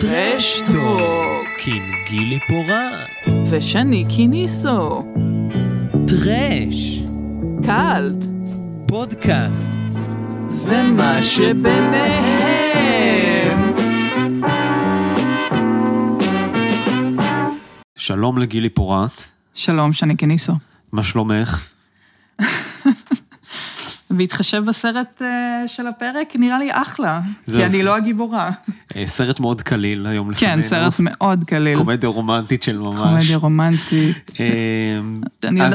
טרשטוק עם גילי פורט. ושני קיניסו טרש. קאלט פודקאסט. ומה שביניהם שלום לגילי פורט, שלום, שני קיניסו מה שלומך? בהתחשב בסרט אה, של הפרק, נראה לי אחלה, כי אני לא הגיבורה. אה, סרט מאוד קליל היום לפנינו. כן, סרט מאוד קליל. קומדיה רומנטית של ממש. קומדיה רומנטית. אה,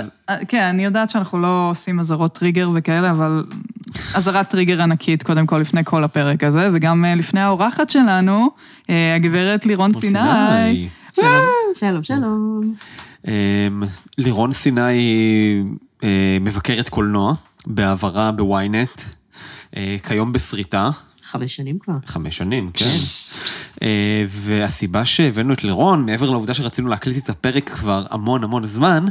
כן, אני יודעת שאנחנו לא עושים אזהרות טריגר וכאלה, אבל אזהרת טריגר ענקית, קודם כל, לפני כל הפרק הזה, וגם לפני האורחת שלנו, הגברת לירון סיני. שלום, שלום. לירון סיני היא מבקרת קולנוע בעברה בוויינט, אה, כיום בסריטה. חמש שנים כבר. חמש שנים, כן. אה, והסיבה שהבאנו את לירון, מעבר לעובדה שרצינו להקליט את הפרק כבר המון המון זמן,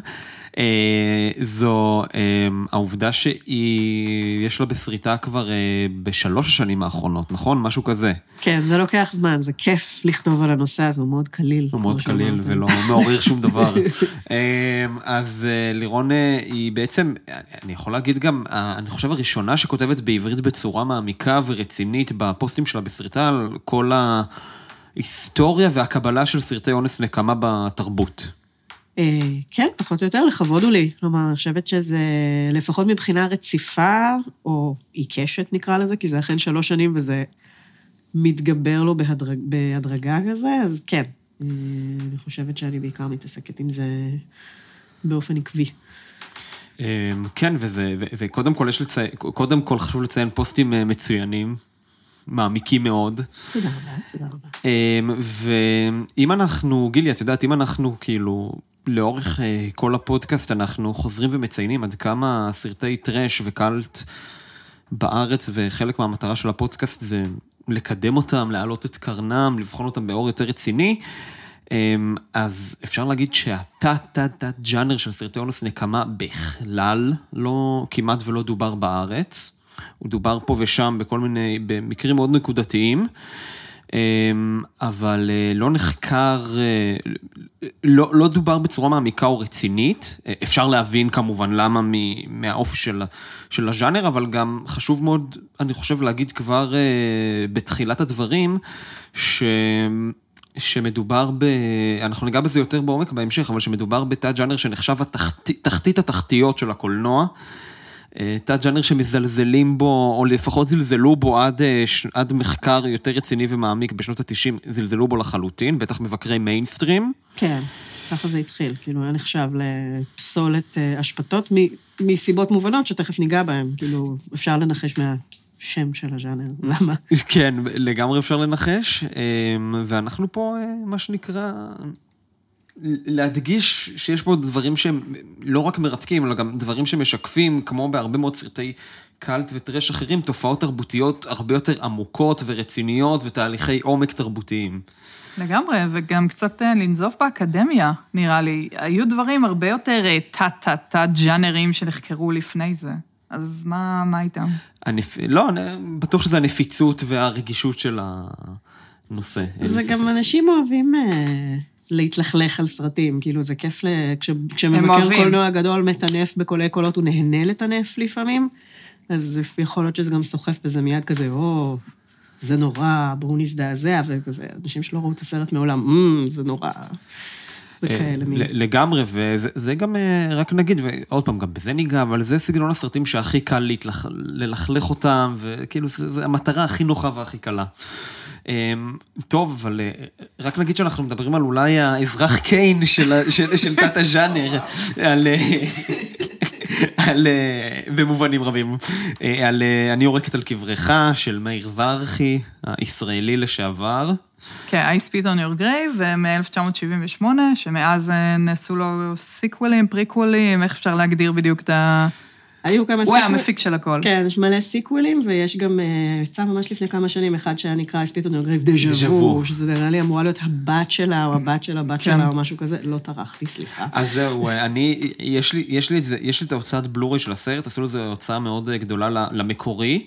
זו אה, העובדה שהיא, יש לה בסריטה כבר אה, בשלוש השנים האחרונות, נכון? משהו כזה. כן, זה לוקח זמן, זה כיף לכתוב על הנושא הזה, הוא מאוד קליל. הוא מאוד קליל. ולא מעורר שום דבר. אה, אז אה, לירון אה, היא בעצם, אני יכול להגיד גם, אה, אני חושב הראשונה שכותבת בעברית בצורה מעמיקה ורצינית בפוסטים שלה בסרטה על כל ההיסטוריה והקבלה של סרטי אונס נקמה בתרבות. אה, כן, פחות או יותר, לכבוד הוא לי. כלומר, אני חושבת שזה, לפחות מבחינה רציפה, או עיקשת נקרא לזה, כי זה אכן שלוש שנים וזה מתגבר לו בהדרג, בהדרגה כזה, אז כן. אה, אני חושבת שאני בעיקר מתעסקת עם זה באופן עקבי. אה, כן, וזה, ו- וקודם כל יש לציין, קודם כל חשוב לציין פוסטים מצוינים, מעמיקים מאוד. תודה רבה, תודה רבה. ואם אנחנו, גילי, את יודעת, אם אנחנו כאילו, לאורך אה, כל הפודקאסט אנחנו חוזרים ומציינים עד כמה סרטי טראש וקאלט בארץ, וחלק מהמטרה של הפודקאסט זה לקדם אותם, להעלות את קרנם, לבחון אותם באור יותר רציני. אמ, אז אפשר להגיד שהתת-תת-תת ג'אנר של סרטי אונס נקמה בכלל לא, כמעט ולא דובר בארץ. הוא דובר פה ושם בכל מיני, במקרים מאוד נקודתיים. אמ, אבל אה, לא נחקר, אה, לא, לא דובר בצורה מעמיקה או רצינית. אה, אפשר להבין כמובן למה מהאופי של, של הז'אנר, אבל גם חשוב מאוד, אני חושב, להגיד כבר בתחילת הדברים, ש... שמדובר ב... אנחנו ניגע בזה יותר בעומק בהמשך, אבל שמדובר בתת ג'אנר שנחשב התחתית, תחתית התחתיות של הקולנוע. אה, תת ג'אנר שמזלזלים בו, או לפחות זלזלו בו עד, אה, עד מחקר יותר רציני ומעמיק בשנות ה-90, זלזלו בו לחלוטין, בטח מבקרי מיינסטרים. כן, ככה זה התחיל. כאילו, היה נחשב לפסולת אה, אשפתות מ- מסיבות מובנות שתכף ניגע בהן. כאילו, אפשר לנחש מהשם של הז'אנר. למה? כן, לגמרי אפשר לנחש, אה, ואנחנו פה, אה, מה שנקרא, להדגיש שיש פה דברים שהם לא רק מרתקים, אלא גם דברים שמשקפים, כמו בהרבה מאוד סרטי קאלט וטרש אחרים, תופעות תרבותיות הרבה יותר עמוקות ורציניות ותהליכי עומק תרבותיים. לגמרי, וגם קצת אה, לנזוף באקדמיה, נראה לי. היו דברים הרבה יותר אה, תת-תת-תת ג'אנרים שנחקרו לפני זה. אז מה, מה איתם? הנפ... לא, אני בטוח שזה הנפיצות והרגישות של הנושא. זה. גם אנשים אוהבים אה, להתלכלך על סרטים. כאילו, זה כיף ל... כש- כשמבקר. קולנוע גדול מטנף בקולי קולות, הוא נהנה לטנף לפעמים, אז יכול להיות שזה גם סוחף בזה מיד כזה, או... זה נורא, בואו נזדעזע, וכזה, אנשים שלא ראו את הסרט מעולם, "אמ, זה נורא. וכאלה מין. אה, ל- לגמרי, וזה זה גם, אה, רק נגיד, ועוד פעם, גם בזה ניגע, אבל זה סגנון הסרטים שהכי קל להתלכ... ללכלך אותם, וכאילו, זה המטרה הכי נוחה והכי קלה. אה, טוב, אבל רק נגיד שאנחנו מדברים על אולי האזרח קיין של, של, של תת הז'אנר, על... על, אה, במובנים רבים, אה, על אה, אני יורקת על קברך של מאיר זרחי, הישראלי לשעבר. כן, I Spit on Your Grave, מ-1978, שמאז נעשו לו סיקוולים, פריקוולים, איך אפשר להגדיר בדיוק את ה... היו כמה הוא היה המפיק של הכל. כן, יש מלא סיקוולים, ויש גם, אה, יצא ממש לפני כמה שנים, אחד שהיה נקרא Spit on Grave Deja Vu. שזה נראה לי אמורה להיות הבת שלה, או הבת של הבת כן. שלה, או משהו כזה, לא טרחתי, סליחה. אז זהו, אני, יש לי, יש לי את זה, יש לי את ההוצאת בלורי של הסרט, עשו לזה הוצאה מאוד גדולה ל- למקורי,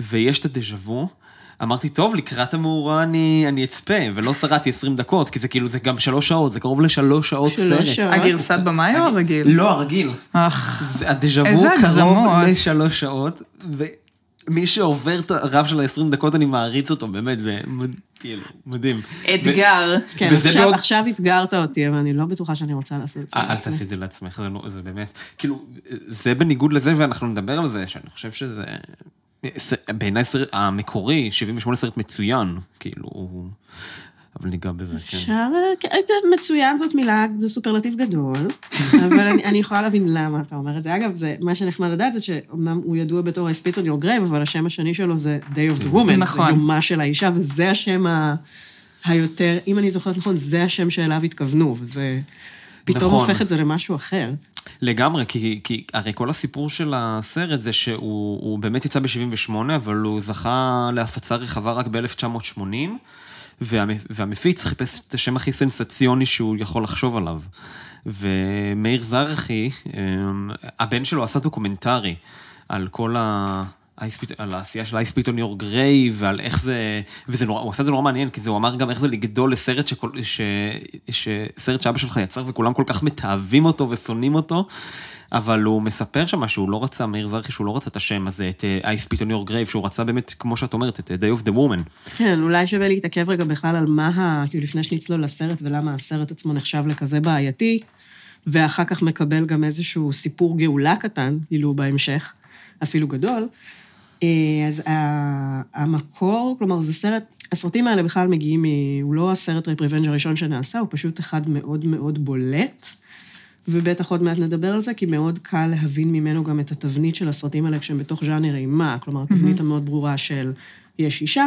ויש את הדז'ה וו, אמרתי, טוב, לקראת המאורע אני, אני אצפה, ולא שרדתי 20 דקות, כי זה כאילו, זה גם שלוש שעות, זה קרוב לשלוש שעות שלוש סרט. שעות. הגרסת במאי או הרגיל? לא, הרגיל. אך, זה- הדז'ה וו קרוב. לשלוש שעות, ומי שעובר את הרף של ה-20 דקות, אני מעריץ אותו, באמת, זה כאילו, מדהים. אתגר. כן, וזה עכשיו, בעוד- עכשיו אתגרת אותי, אבל אני לא בטוחה שאני רוצה לעשות את זה. אה, אל תעשי את זה לעצמך, זה, לא, זה באמת, כאילו, זה בניגוד לזה, ואנחנו נדבר על זה, שאני חושב שזה, בעיניי סרט המקורי, 78 סרט מצוין, כאילו, אבל ניגע בזה, כן. אפשר, כן, מצוין זאת מילה, זה סופרלטיב גדול, אבל אני, אני יכולה להבין למה אתה אומר את זה. אגב, זה, מה שנחמד לדעת זה שאומנם הוא ידוע בתור I spit on your grave, אבל השם השני שלו זה Day of the Woman. נכון. זה יומה של האישה, וזה השם ה, היותר, אם אני זוכרת נכון, זה השם שאליו התכוונו, וזה פתאום נכון. הופך את זה למשהו אחר. לגמרי, כי, כי הרי כל הסיפור של הסרט זה שהוא הוא באמת יצא ב-78, אבל הוא זכה להפצה רחבה רק ב-1980, והמ, והמפיץ חיפש את השם הכי סנסציוני שהוא יכול לחשוב עליו. ומאיר זרחי, אמ, הבן שלו עשה דוקומנטרי על כל ה... על העשייה של spit on your grave, ועל איך זה, וזה נורא, הוא עשה את זה נורא מעניין, כי זה, הוא אמר גם איך זה לגדול לסרט שכל, ש, שסרט שאבא שלך יצר וכולם כל כך מתעבים אותו ושונאים אותו, אבל הוא מספר שם שהוא לא רצה, מאיר זרחי, שהוא לא רצה את השם הזה, את אה, spit on your grave, שהוא רצה באמת, כמו שאת אומרת, את אה, Day of the Woman. כן, אולי שווה להתעכב רגע בכלל על מה ה... כאילו, לפני שנצלול לסרט ולמה הסרט עצמו נחשב לכזה בעייתי, ואחר כך מקבל גם איזשהו סיפור גאולה קטן, כאילו, בהמשך, אפילו גדול. אה, אז ה- המקור, כלומר, זה סרט, הסרטים האלה בכלל מגיעים, הוא לא הסרט rape revenge הראשון שנעשה, הוא פשוט אחד מאוד מאוד בולט. ובטח עוד מעט נדבר על זה, כי מאוד קל להבין ממנו גם את התבנית של הסרטים האלה כשהם בתוך ז'אנר אימה. כלומר, התבנית המאוד ברורה של יש אישה,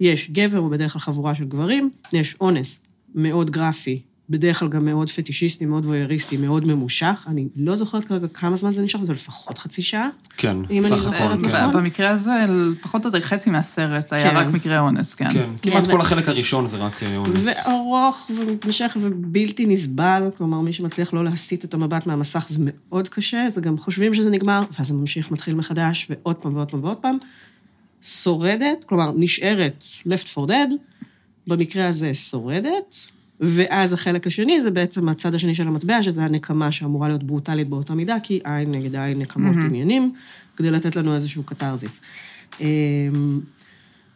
יש גבר, הוא בדרך כלל חבורה של גברים, יש אונס מאוד גרפי, בדרך כלל גם מאוד פטישיסטי, מאוד וויאריסטי, מאוד ממושך. אני לא זוכרת כרגע כמה זמן זה נשאר, זה לפחות חצי שעה. כן, אם אני סך זוכרת הכל, נכון. כן. במקרה הזה, פחות או יותר חצי מהסרט היה כן. רק מקרה אונס, כן. כן, כמעט ו- כל החלק הראשון זה רק אה, אונס. וארוך ומתמשך ובלתי נסבל, כלומר, מי שמצליח לא להסיט את המבט מהמסך זה מאוד קשה, זה גם חושבים שזה נגמר, ואז זה ממשיך, מתחיל מחדש, ועוד פעם ועוד פעם ועוד פעם. שורדת, כלומר, נשארת left for dead, במקרה הזה שורדת, ואז החלק השני זה בעצם הצד השני של המטבע, שזה הנקמה שאמורה להיות ברוטלית באותה מידה, כי עין נגד עין נקמות עניינים, כדי לתת לנו איזשהו קתרזיס. אמ,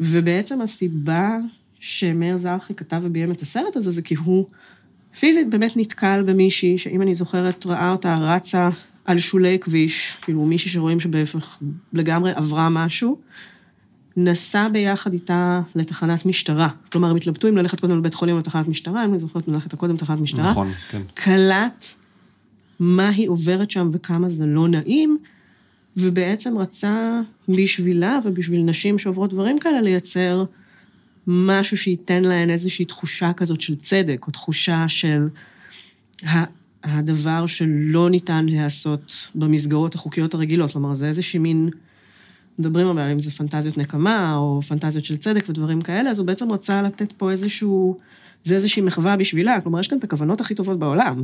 ובעצם הסיבה שמאיר זרחי כתב וביים את הסרט הזה, זה כי הוא פיזית באמת נתקל במישהי, שאם אני זוכרת, ראה אותה רצה על שולי כביש, כאילו מישהי שרואים שבהפך לגמרי עברה משהו, נסע ביחד איתה לתחנת משטרה. כלומר, הם התלבטו אם ללכת קודם לבית חולים או לתחנת משטרה, אם אני זוכרת ללכת קודם לתחנת משטרה. נכון, כן. קלט מה היא עוברת שם וכמה זה לא נעים, ובעצם רצה בשבילה ובשביל נשים שעוברות דברים כאלה לייצר משהו שייתן להן איזושהי תחושה כזאת של צדק, או תחושה של הדבר שלא ניתן להיעשות במסגרות החוקיות הרגילות. כלומר, זה איזושהי מין... מדברים אבל אם זה פנטזיות נקמה, או פנטזיות של צדק ודברים כאלה, אז הוא בעצם רצה לתת פה איזשהו... זה איזושהי מחווה בשבילה. כלומר, יש כאן את הכוונות הכי טובות בעולם.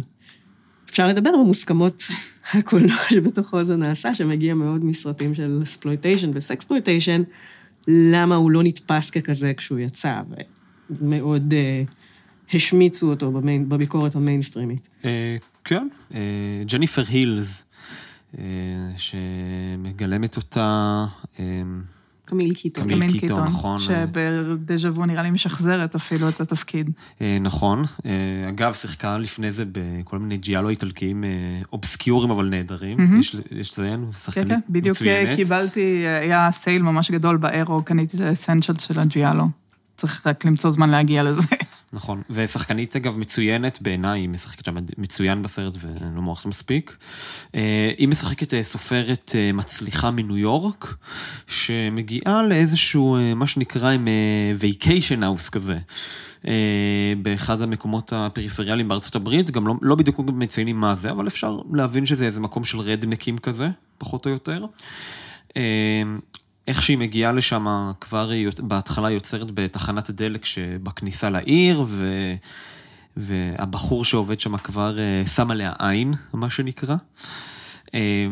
אפשר לדבר במוסכמות הקולנוע שבתוכו זה נעשה, שמגיע מאוד מסרטים של exploitation ו sexploitation, למה הוא לא נתפס ככזה כשהוא יצא, ומאוד uh, השמיצו אותו ב main, בביקורת המיינסטרימית. אה, כן, ג'ניפר הילס, אה, שמגלמת אותה, אה, קמיל קיטון. קמיל קיטון, נכון. שבדז'ה וו נראה לי משחזרת אפילו את התפקיד. אה, נכון. אה, אגב, שיחקה לפני זה בכל מיני ג'יאלו איטלקיים אה, אובסקיורים אבל נהדרים. יש יש לציין, כן, שחקנית כן, בדיוק מצוינת. קיבלתי, היה סייל ממש גדול באירו, קניתי את האסנצ'ל של הג'יאלו. צריך רק למצוא זמן להגיע לזה. נכון, ושחקנית אגב מצוינת בעיניי, היא משחקת שם מצוין בסרט ולא מוערכת מספיק. אה, היא משחקת אה, סופרת אה, מצליחה מניו יורק, שמגיעה לאיזשהו, מה שנקרא עם vacation house כזה. באחד המקומות הפריפריאליים בארצות הברית, גם לא, לא בדיוק מציינים מה זה, אבל אפשר להבין שזה איזה מקום של רדנקים כזה, פחות או יותר. איך שהיא מגיעה לשם, כבר בהתחלה יוצרת בתחנת הדלק שבכניסה לעיר, ו... והבחור שעובד שם כבר אה, שם עליה עין, מה שנקרא. אה,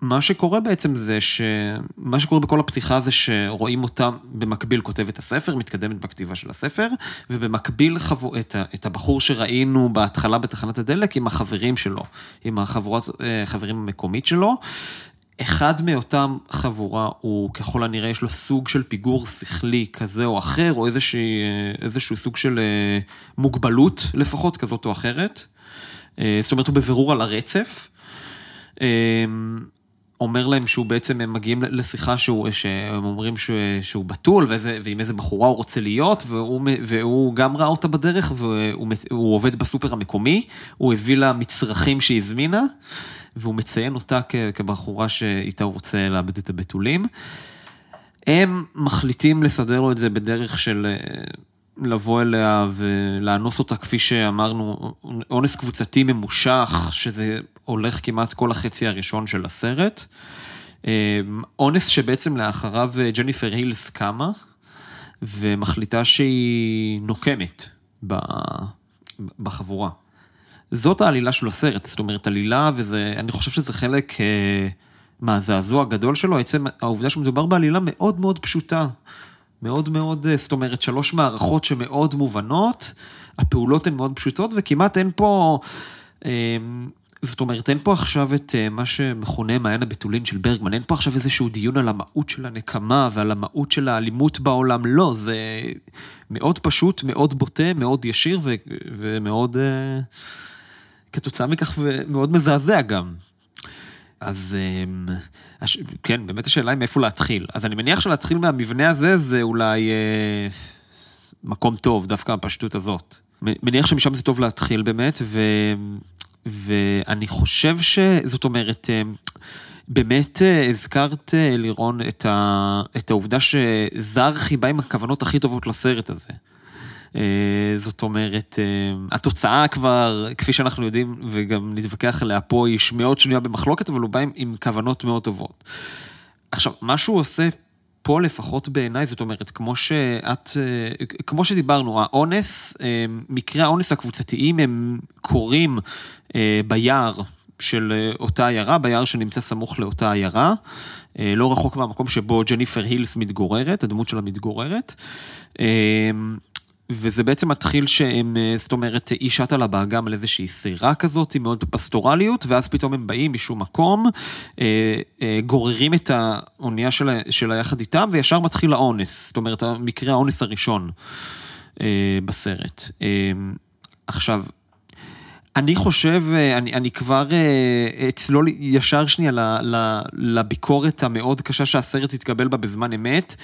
מה שקורה בעצם זה ש... מה שקורה בכל הפתיחה זה שרואים אותה במקביל כותבת הספר, מתקדמת בכתיבה של הספר, ובמקביל חבו... את, ה... את הבחור שראינו בהתחלה בתחנת הדלק עם החברים שלו, עם החבורת אה, חברים המקומית שלו. אחד מאותם חבורה הוא ככל הנראה יש לו סוג של פיגור שכלי כזה או אחר, או איזשה... איזשהו סוג של אה, מוגבלות לפחות, כזאת או אחרת. זאת אומרת, הוא בבירור על הרצף. אומר להם שהוא בעצם, הם מגיעים לשיחה שהוא, שהם אומרים שהוא, שהוא בתול, ואיזה, ועם איזה בחורה הוא רוצה להיות, והוא, והוא גם ראה אותה בדרך, והוא עובד בסופר המקומי, הוא הביא לה מצרכים שהיא הזמינה, והוא מציין אותה כבחורה שאיתה הוא רוצה לאבד את הבתולים. הם מחליטים לסדר לו את זה בדרך של אה, לבוא אליה ולאנוס אותה, כפי שאמרנו, אונס קבוצתי ממושך, שזה הולך כמעט כל החצי הראשון של הסרט. אה, אונס שבעצם לאחריו אה, ג'ניפר הילס קמה, ומחליטה שהיא נוקמת בחבורה. זאת העלילה של הסרט, זאת אומרת, עלילה, ואני חושב שזה חלק אה, מהזעזוע הגדול שלו, עצם העובדה שמדובר בעלילה מאוד מאוד פשוטה. מאוד מאוד, זאת אומרת, שלוש מערכות שמאוד מובנות, הפעולות הן מאוד פשוטות, וכמעט אין פה... זאת אומרת, אין פה עכשיו את אה, מה שמכונה מעיין הבתולין של ברגמן, אין פה עכשיו איזשהו דיון על המהות של הנקמה ועל המהות של האלימות בעולם, לא, זה מאוד פשוט, מאוד בוטה, מאוד ישיר ו- ומאוד, uh, כתוצאה מכך, מאוד מזעזע גם. אז הש... כן, באמת השאלה היא מאיפה להתחיל. אז אני מניח שלהתחיל מהמבנה הזה זה אולי uh, מקום טוב, דווקא הפשטות הזאת. מניח שמשם זה טוב להתחיל באמת, ו... ואני חושב שזאת אומרת, אה, באמת אה, הזכרת, אה, לירון, את, ה, את העובדה שזרחי בא עם הכוונות הכי טובות לסרט הזה. זאת אומרת, התוצאה כבר, כפי שאנחנו יודעים, וגם נתווכח עליה פה, היא מאוד שנויה במחלוקת, אבל הוא בא עם, כוונות מאוד טובות. עכשיו, מה שהוא עושה פה לפחות בעיניי, זאת אומרת, כמו שאת, אה, כמו שדיברנו, האונס, אה, מקרי האונס הקבוצתיים הם קורים אה, ביער של אותה עיירה, ביער שנמצא סמוך לאותה עיירה, לא רחוק מהמקום שבו ג'ניפר הילס מתגוררת, הדמות שלה מתגוררת. וזה בעצם מתחיל שהם, אה, זאת אומרת, היא שטה לה באגם על איזושהי סירה כזאת, עם מאוד פסטורליות, ואז פתאום הם באים משום מקום, אה, אה, גוררים את האונייה שלה, שלה יחד איתם, וישר מתחיל האונס. זאת אומרת, מקרה האונס הראשון בסרט. עכשיו, אני חושב, אני, אני כבר אצלול ישר שנייה לביקורת המאוד קשה שהסרט התקבל בה בזמן אמת.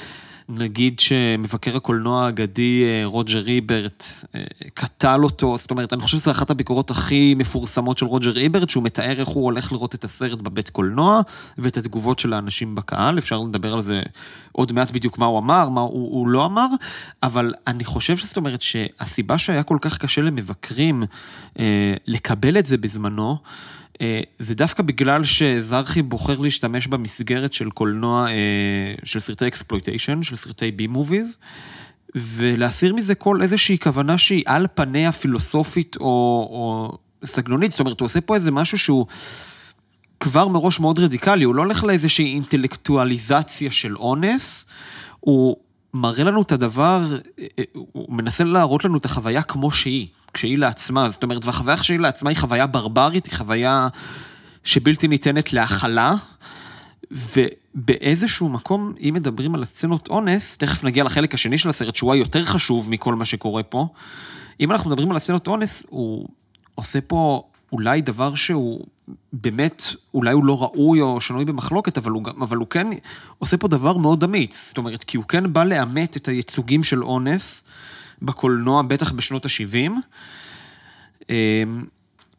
נגיד שמבקר הקולנוע האגדי אה, רוג'ר ריברט אה, קטל אותו, זאת אומרת, אני חושב שזו אחת הביקורות הכי מפורסמות של רוג'ר ריברט, שהוא מתאר איך הוא הולך לראות את הסרט בבית קולנוע, ואת התגובות של האנשים בקהל, אפשר לדבר על זה עוד מעט בדיוק מה הוא אמר, מה הוא, הוא לא אמר, אבל אני חושב שזאת אומרת שהסיבה שהיה כל כך קשה למבקרים אה, לקבל את זה בזמנו, זה דווקא בגלל שזרחי בוחר להשתמש במסגרת של קולנוע, אה, של סרטי exploitation, של סרטי B movies, ולהסיר מזה כל איזושהי כוונה שהיא על פניה פילוסופית או, או סגנונית, זאת אומרת, הוא עושה פה איזה משהו שהוא... כבר מראש מאוד רדיקלי, הוא לא הולך לאיזושהי אינטלקטואליזציה של אונס, הוא מראה לנו את הדבר, הוא מנסה להראות לנו את החוויה כמו שהיא, כשהיא לעצמה, זאת אומרת, והחוויה שהיא לעצמה היא חוויה ברברית, היא חוויה שבלתי ניתנת להכלה, ובאיזשהו מקום, אם מדברים על הסצנות אונס, תכף נגיע לחלק השני של הסרט, שהוא היותר חשוב מכל מה שקורה פה, אם אנחנו מדברים על הסצנות אונס, הוא עושה פה אולי דבר שהוא באמת, אולי הוא לא ראוי או שנוי במחלוקת, אבל הוא, אבל הוא כן עושה פה דבר מאוד אמיץ. זאת אומרת, כי הוא כן בא לאמת את הייצוגים של אונס בקולנוע, בטח בשנות ה-70, אמ,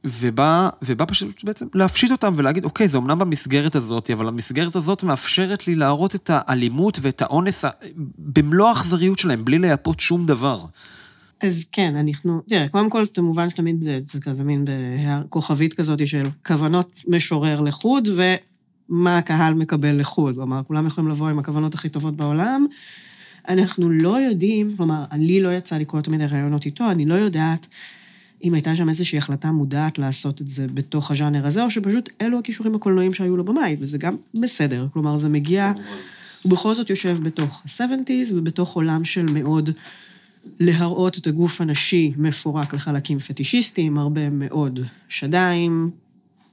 ובא, ובא פשוט בעצם להפשיט אותם ולהגיד, אוקיי, זה אמנם במסגרת הזאת, אבל המסגרת הזאת מאפשרת לי להראות את האלימות ואת האונס במלוא האכזריות שלהם, בלי לייפות שום דבר. אז כן, אנחנו, תראה, קודם כל, כמובן שתמיד זה כזה מין בכוכבית כזאת של כוונות משורר לחוד, ומה הקהל מקבל לחוד. כלומר, כולם יכולים לבוא עם הכוונות הכי טובות בעולם. אנחנו לא יודעים, כלומר, לי לא יצא לקרוא תמיד הרעיונות איתו, אני לא יודעת אם הייתה שם איזושהי החלטה מודעת לעשות את זה בתוך הז'אנר הזה, או שפשוט אלו הכישורים הקולנועיים שהיו לבמאי, וזה גם בסדר. כלומר, זה מגיע, הוא בכל זאת יושב בתוך ה-70's ובתוך עולם של מאוד להראות את הגוף הנשי מפורק לחלקים פטישיסטיים, הרבה מאוד שדיים,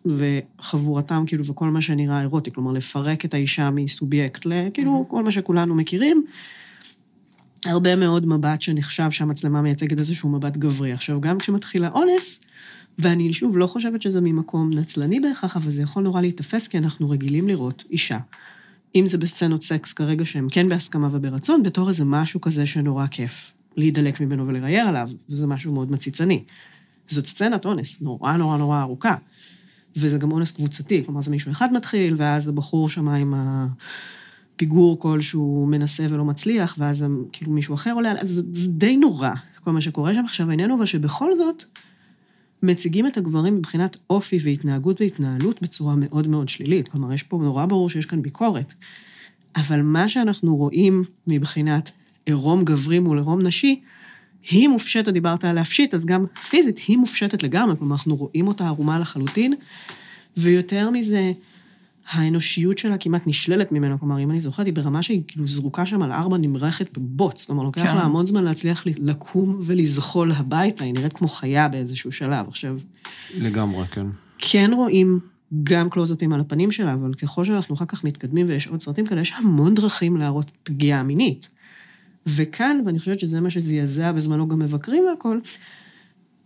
וחבורתם, כאילו, וכל מה שנראה אירוטי, כלומר, לפרק את האישה מסובייקט, כאילו, כל מה שכולנו מכירים. הרבה מאוד מבט שנחשב שהמצלמה מייצגת איזשהו מבט גברי. עכשיו, גם כשמתחיל האונס, ואני שוב לא חושבת שזה ממקום נצלני בהכרח, אבל זה יכול נורא להיתפס, כי אנחנו רגילים לראות אישה. אם זה בסצנות סקס כרגע שהן כן בהסכמה וברצון, בתור איזה משהו כזה שנורא כיף להידלק ממנו ולרייר עליו, וזה משהו מאוד מציצני. זאת סצנת אונס נורא נורא נורא ארוכה. וזה גם אונס קבוצתי, כלומר זה מישהו אחד מתחיל, ואז הבחור שם עם הפיגור כלשהו מנסה ולא מצליח, ואז כאילו מישהו אחר עולה, אז זה, זה די נורא, כל מה שקורה שם. עכשיו העניין הוא אבל שבכל זאת, מציגים את הגברים מבחינת אופי והתנהגות והתנהלות בצורה מאוד מאוד שלילית. כלומר, יש פה נורא ברור שיש כאן ביקורת. אבל מה שאנחנו רואים מבחינת עירום גברי מול עירום נשי, היא מופשטת, דיברת על להפשיט, אז גם פיזית היא מופשטת לגמרי, כלומר, אנחנו רואים אותה ערומה לחלוטין, ויותר מזה, האנושיות שלה כמעט נשללת ממנו, כלומר, אם אני זוכרת, היא ברמה שהיא כאילו זרוקה שם על ארבע נמרחת בבוץ, כלומר, לוקח כן. לה המון זמן להצליח לקום ולזחול הביתה, היא נראית כמו חיה באיזשהו שלב. עכשיו... לגמרי, כן. כן רואים גם קלוזאפים על הפנים שלה, אבל ככל שאנחנו אחר כך מתקדמים ויש עוד סרטים כאלה, יש המון דרכים להראות פגיעה מינית. וכאן, ואני חושבת שזה מה שזעזע בזמנו גם מבקרים והכול,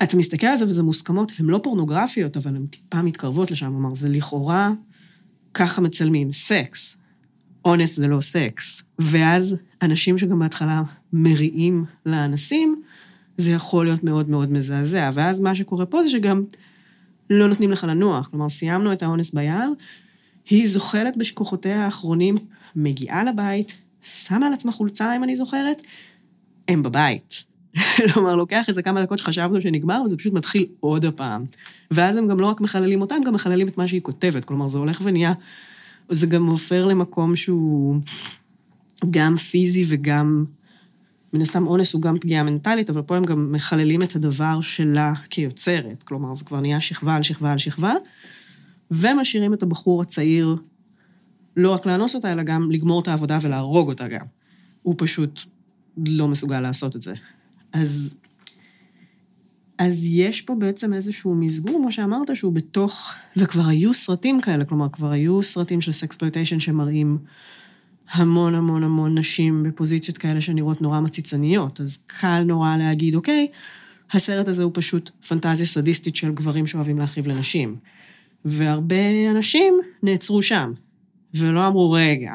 אתה מסתכל על זה וזה מוסכמות, הן לא פורנוגרפיות, אבל הן טיפה מתקרבות לשם, כלומר, זה לכאורה, ככה מצלמים, סקס. אונס זה לא סקס. ואז אנשים שגם בהתחלה מריעים לאנסים, זה יכול להיות מאוד מאוד מזעזע. ואז מה שקורה פה זה שגם לא נותנים לך לנוח. כלומר, סיימנו את האונס ביער, היא זוחלת בכוחותיה האחרונים, מגיעה לבית, שמה על עצמה חולצה, אם אני זוכרת, הם בבית. כלומר, לוקח איזה כמה דקות שחשבנו שנגמר, וזה פשוט מתחיל עוד הפעם. ואז הם גם לא רק מחללים אותם, גם מחללים את מה שהיא כותבת. כלומר, זה הולך ונהיה... זה גם עופר למקום שהוא גם פיזי וגם... מן הסתם אונס הוא גם פגיעה מנטלית, אבל פה הם גם מחללים את הדבר שלה כיוצרת. כלומר, זה כבר נהיה שכבה על שכבה על שכבה, ומשאירים את הבחור הצעיר לא רק לאנוס אותה, אלא גם לגמור את העבודה ולהרוג אותה גם. הוא פשוט לא מסוגל לעשות את זה. אז, אז יש פה בעצם איזשהו מסגור, כמו שאמרת, שהוא בתוך, וכבר היו סרטים כאלה, כלומר, כבר היו סרטים של sexploitation שמראים המון המון המון נשים בפוזיציות כאלה שנראות נורא מציצניות, אז קל נורא להגיד, אוקיי, הסרט הזה הוא פשוט פנטזיה סדיסטית של גברים שאוהבים להכאיב לנשים. והרבה אנשים נעצרו שם. ולא אמרו, רגע,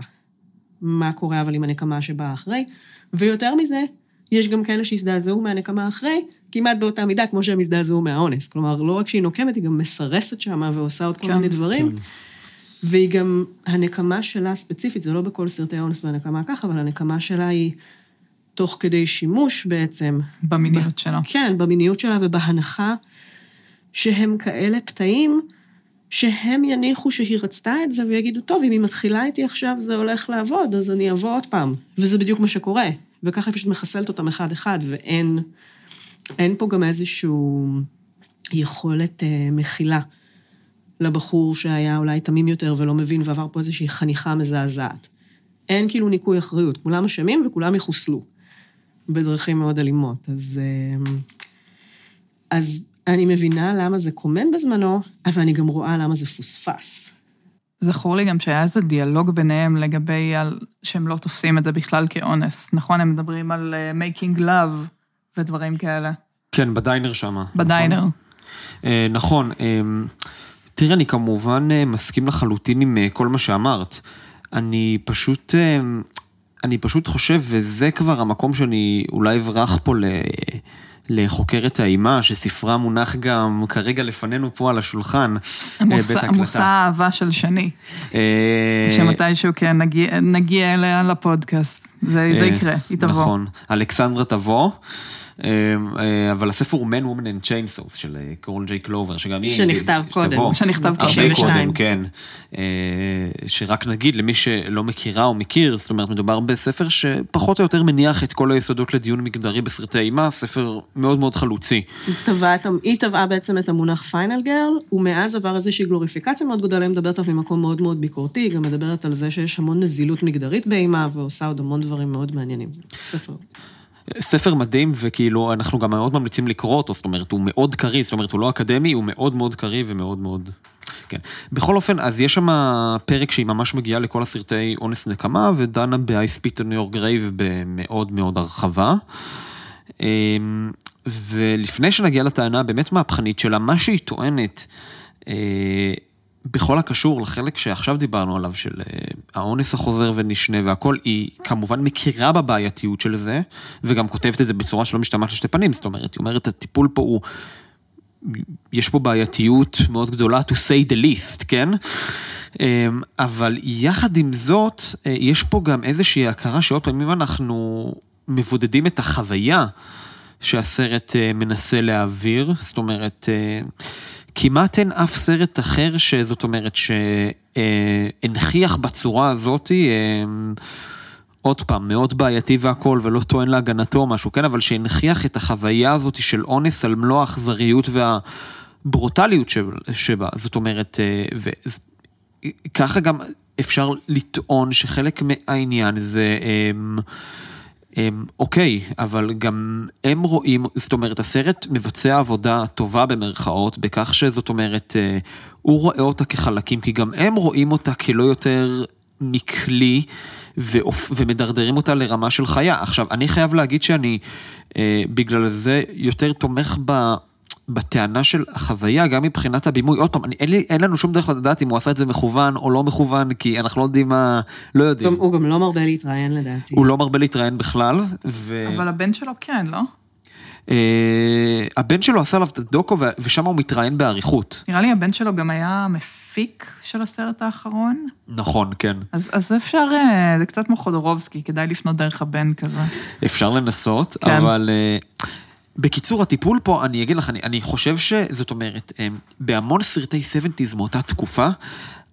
מה קורה אבל עם הנקמה שבאה אחרי? ויותר מזה, יש גם כאלה שהזדעזעו מהנקמה אחרי, כמעט באותה מידה כמו שהם הזדעזעו מהאונס. כלומר, לא רק שהיא נוקמת, היא גם מסרסת שמה ועושה עוד כל כן, מיני דברים. כן. והיא גם, הנקמה שלה ספציפית, זה לא בכל סרטי האונס והנקמה ככה, אבל הנקמה שלה היא תוך כדי שימוש בעצם. במיניות שלה. כן, במיניות שלה ובהנחה שהם כאלה פתאים, שהם יניחו שהיא רצתה את זה ויגידו, טוב, אם היא מתחילה איתי עכשיו זה הולך לעבוד, אז אני אבוא עוד פעם. וזה בדיוק מה שקורה. וככה היא פשוט מחסלת אותם אחד-אחד, ואין אין פה גם איזושהי יכולת אה, מכילה לבחור שהיה אולי תמים יותר ולא מבין ועבר פה איזושהי חניכה מזעזעת. אין כאילו ניקוי אחריות, כולם אשמים וכולם יחוסלו בדרכים מאוד אלימות. אז, אה, אז אני מבינה למה זה קומם בזמנו, אבל אני גם רואה למה זה פוספס. זכור לי גם שהיה איזה דיאלוג ביניהם לגבי על שהם לא תופסים את זה בכלל כאונס. נכון, הם מדברים על uh, לאב ודברים כאלה. כן, בדיינר שם. בדיינר. נכון. Uh, נכון. Uh, תראה, אני כמובן uh, מסכים לחלוטין עם uh, כל מה שאמרת. אני פשוט, uh, אני פשוט חושב, וזה כבר המקום שאני אולי אברח פה ל... לחוקרת האימה, שספרה מונח גם כרגע לפנינו פה על השולחן. המושא האהבה של שני. אה, שמתישהו כן נגיע, נגיע אליה לפודקאסט. זה זה אה, יקרה, היא תבוא. נכון, אלכסנדרה תבוא. אה, אה, אבל הספר הוא Man, Woman and Chainsaws של אה, קורל ג'יי קלובר, שגם היא... שנכתב קודם. שנכתב הרבה 92. קודם, כן. אה, שרק נגיד למי שלא מכירה או מכיר, זאת אומרת, מדובר בספר שפחות או יותר מניח את כל היסודות לדיון מגדרי בסרטי אימה, ספר מאוד מאוד חלוצי. היא טבעה בעצם את המונח פיינל גרל, ומאז עבר איזושהי גלוריפיקציה מאוד גדולה, היא מדברת עליו ממקום מאוד מאוד ביקורתי, היא גם מדברת על זה שיש המון נזילות מגדרית באימה, ועושה עוד המון דברים מאוד מעניינים. ספר. ספר מדהים, וכאילו, אנחנו גם מאוד ממליצים לקרוא אותו, זאת אומרת, הוא מאוד קריא, זאת אומרת, הוא לא אקדמי, הוא מאוד מאוד קריא ומאוד מאוד... כן. בכל אופן, אז יש שם פרק שהיא ממש מגיעה לכל הסרטי אונס נקמה, ודנה ב-I spit on your grave במאוד מאוד הרחבה. אמ, ולפני שנגיע לטענה הבאמת מהפכנית שלה, מה שהיא טוענת, אה, בכל הקשור לחלק שעכשיו דיברנו עליו, של אה, האונס החוזר ונשנה והכל, היא כמובן מכירה בבעייתיות של זה, וגם כותבת את זה בצורה שלא משתמעת לשתי פנים, זאת אומרת, היא אומרת, הטיפול פה הוא... יש פה בעייתיות מאוד גדולה, to say the least, כן? אמ, אבל יחד עם זאת, אה, יש פה גם איזושהי הכרה שעוד פעם, אם אנחנו מבודדים את החוויה שהסרט אה, מנסה להעביר, זאת אומרת, אה, כמעט אין אף סרט אחר שזאת אומרת שהנכיח בצורה הזאת, אה, עוד פעם, מאוד בעייתי והכל, ולא טוען להגנתו או משהו, כן, אבל שהנכיח את החוויה הזאת של אונס על מלוא האכזריות והברוטליות שב- שבה. זאת אומרת, אה, וככה גם אפשר לטעון שחלק מהעניין זה... אמ, אמ, אוקיי, אבל גם הם רואים, זאת אומרת, הסרט מבצע עבודה טובה במרכאות, בכך שזאת אומרת, אה, הוא רואה אותה כחלקים, כי גם הם רואים אותה כלא יותר מכלי, ואופ- ומדרדרים אותה לרמה של חיה. עכשיו, אני חייב להגיד שאני אה, בגלל זה יותר תומך ב... בטענה של החוויה, גם מבחינת הבימוי, עוד פעם, אני, אין, לי, אין לנו שום דרך לדעת אם הוא עשה את זה מכוון או לא מכוון, כי אנחנו לא יודעים מה, לא יודעים. גם- הוא גם לא מרבה להתראיין לדעתי. הוא לא מרבה להתראיין בכלל, ו... אבל הבן שלו כן, לא? אה, הבן שלו עשה עליו את הדוקו, ושם הוא מתראיין באריכות. נראה לי הבן שלו גם היה מפיק של הסרט האחרון. נכון, כן. אז, אז אפשר, אה, זה קצת כמו חודורובסקי, כדאי לפנות דרך הבן כזה. אפשר לנסות, כן. אבל... אה, בקיצור, הטיפול פה, אני אגיד לך, אני, אני חושב שזאת אומרת, אה, בהמון סרטי 70's מאותה תקופה,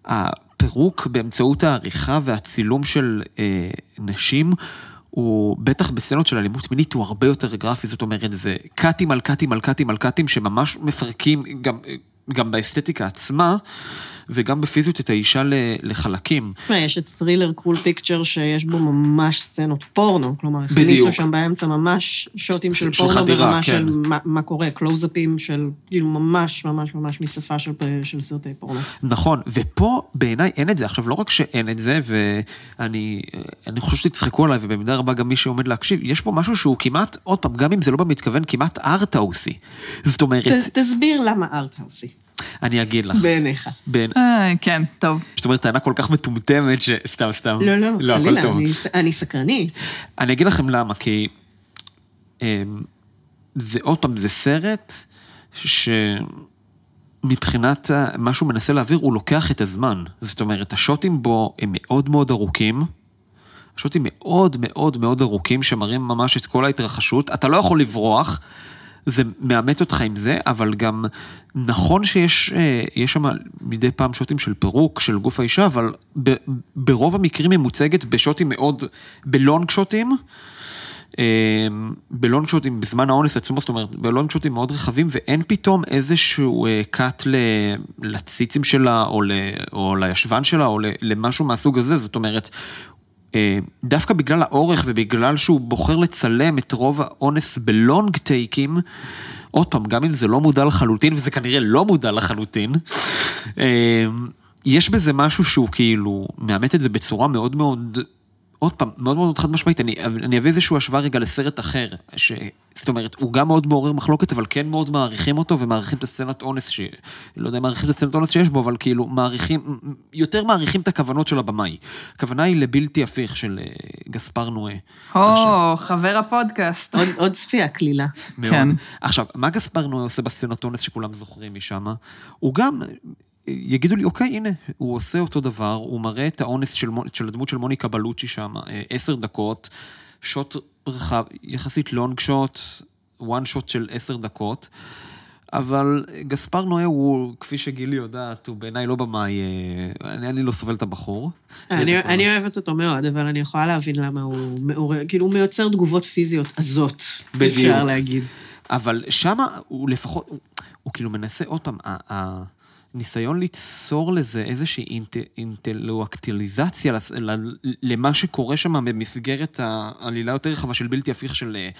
הפירוק באמצעות העריכה והצילום של אה, נשים, הוא בטח בסצנות של אלימות מינית הוא הרבה יותר גרפי, זאת אומרת, זה קאטים על קאטים על קאטים על קאטים שממש מפרקים גם, גם באסתטיקה עצמה, וגם בפיזיות את האישה לחלקים. יש את Thriller A Cruel Picture שיש בו ממש סצנות פורנו, כלומר. הכניסו שם באמצע ממש שוטים של של פורנו חדירה, ברמה כן. של מה- מה קורה, קלוזאפים של, כאילו, ממש ממש ממש משפה של סרטי פורנו. נכון, ופה בעיניי אין את זה. עכשיו, לא רק שאין את זה, ואני אני חושב שתצחקו עליי, ובמידה רבה גם מי שעומד להקשיב, יש פה משהו שהוא כמעט, עוד פעם, גם אם זה לא במתכוון, כמעט ארטהאוסי. זאת אומרת, ת- תסביר למה ארטהאוסי, אני אגיד לך, בעיניך. בין, אה, כן, טוב. זאת אומרת, טענה כל כך מטומטמת, ש... סתם, סתם. לא, לא, הכל חלילה. אני אני סקרני. אני אגיד לכם למה, כי אמ, זה עוד פעם, זה סרט שמבחינת מה שהוא מנסה להעביר, הוא לוקח את הזמן. זאת אומרת, השוטים בו הם מאוד מאוד ארוכים. השוטים מאוד מאוד מאוד ארוכים, שמראים ממש את כל ההתרחשות. אתה לא יכול לברוח, זה מאמץ אותך עם זה, אבל גם נכון שיש אה, שם מדי פעם שוטים של פירוק, של גוף האישה, אבל ב, ברוב המקרים היא מוצגת בשוטים מאוד, בלונג שוטים. אה, בלונג שוטים בזמן האונס עצמו, זאת אומרת, בלונג שוטים מאוד רחבים, ואין פתאום איזשהו אה, קאט ל- לציצים שלה, או, ל, או לישבן שלה, או למשהו מהסוג הזה, זאת אומרת, אה, דווקא בגלל האורך ובגלל שהוא בוחר לצלם את רוב האונס בלונג טייקים, עוד פעם, גם אם זה לא מודע לחלוטין, וזה כנראה לא מודע לחלוטין, אה, יש בזה משהו שהוא כאילו מאמת את זה בצורה מאוד מאוד, עוד פעם, מאוד מאוד חד משמעית. אני, אני אביא איזושהי השוואה רגע לסרט אחר, ש... זאת אומרת, הוא גם מאוד מעורר מחלוקת, אבל כן מאוד מעריכים אותו, ומעריכים את הסצנת אונס, ש... לא יודע אם מעריכים את הסצנת אונס שיש בו, אבל כאילו, מעריכים, יותר מעריכים את הכוונות של הבמאי. הכוונה היא לבלתי הפיך של אה, גספר נועה. או, חבר הפודקאסט. עוד- עוד צפייה קלילה. מאוד. כן. עכשיו, מה גספר נועה עושה בסצנת אונס שכולם זוכרים משם? הוא גם יגידו לי, אוקיי, הנה, הוא עושה אותו דבר, הוא מראה את האונס של, של הדמות של מוניקה בלוצ'י שם, אה, עשר דקות, שוט רחב, יחסית לונג שוט, וואן שוט של עשר דקות. אבל גספר נועה הוא, כפי שגילי יודעת, הוא בעיניי לא במאי, אה, אני, אני לא סובל את הבחור. אני, אני אוהבת אותו מאוד, אבל אני יכולה להבין למה הוא מעורר, כאילו הוא מיוצר תגובות פיזיות עזות, בדיוק. אפשר להגיד. אבל שמה הוא לפחות, הוא, הוא כאילו מנסה, עוד פעם, הניסיון ליצור לזה איזושהי אינט, אינטלואקטיליזציה למה שקורה שם במסגרת העלילה יותר רחבה של בלתי הפיך של אה,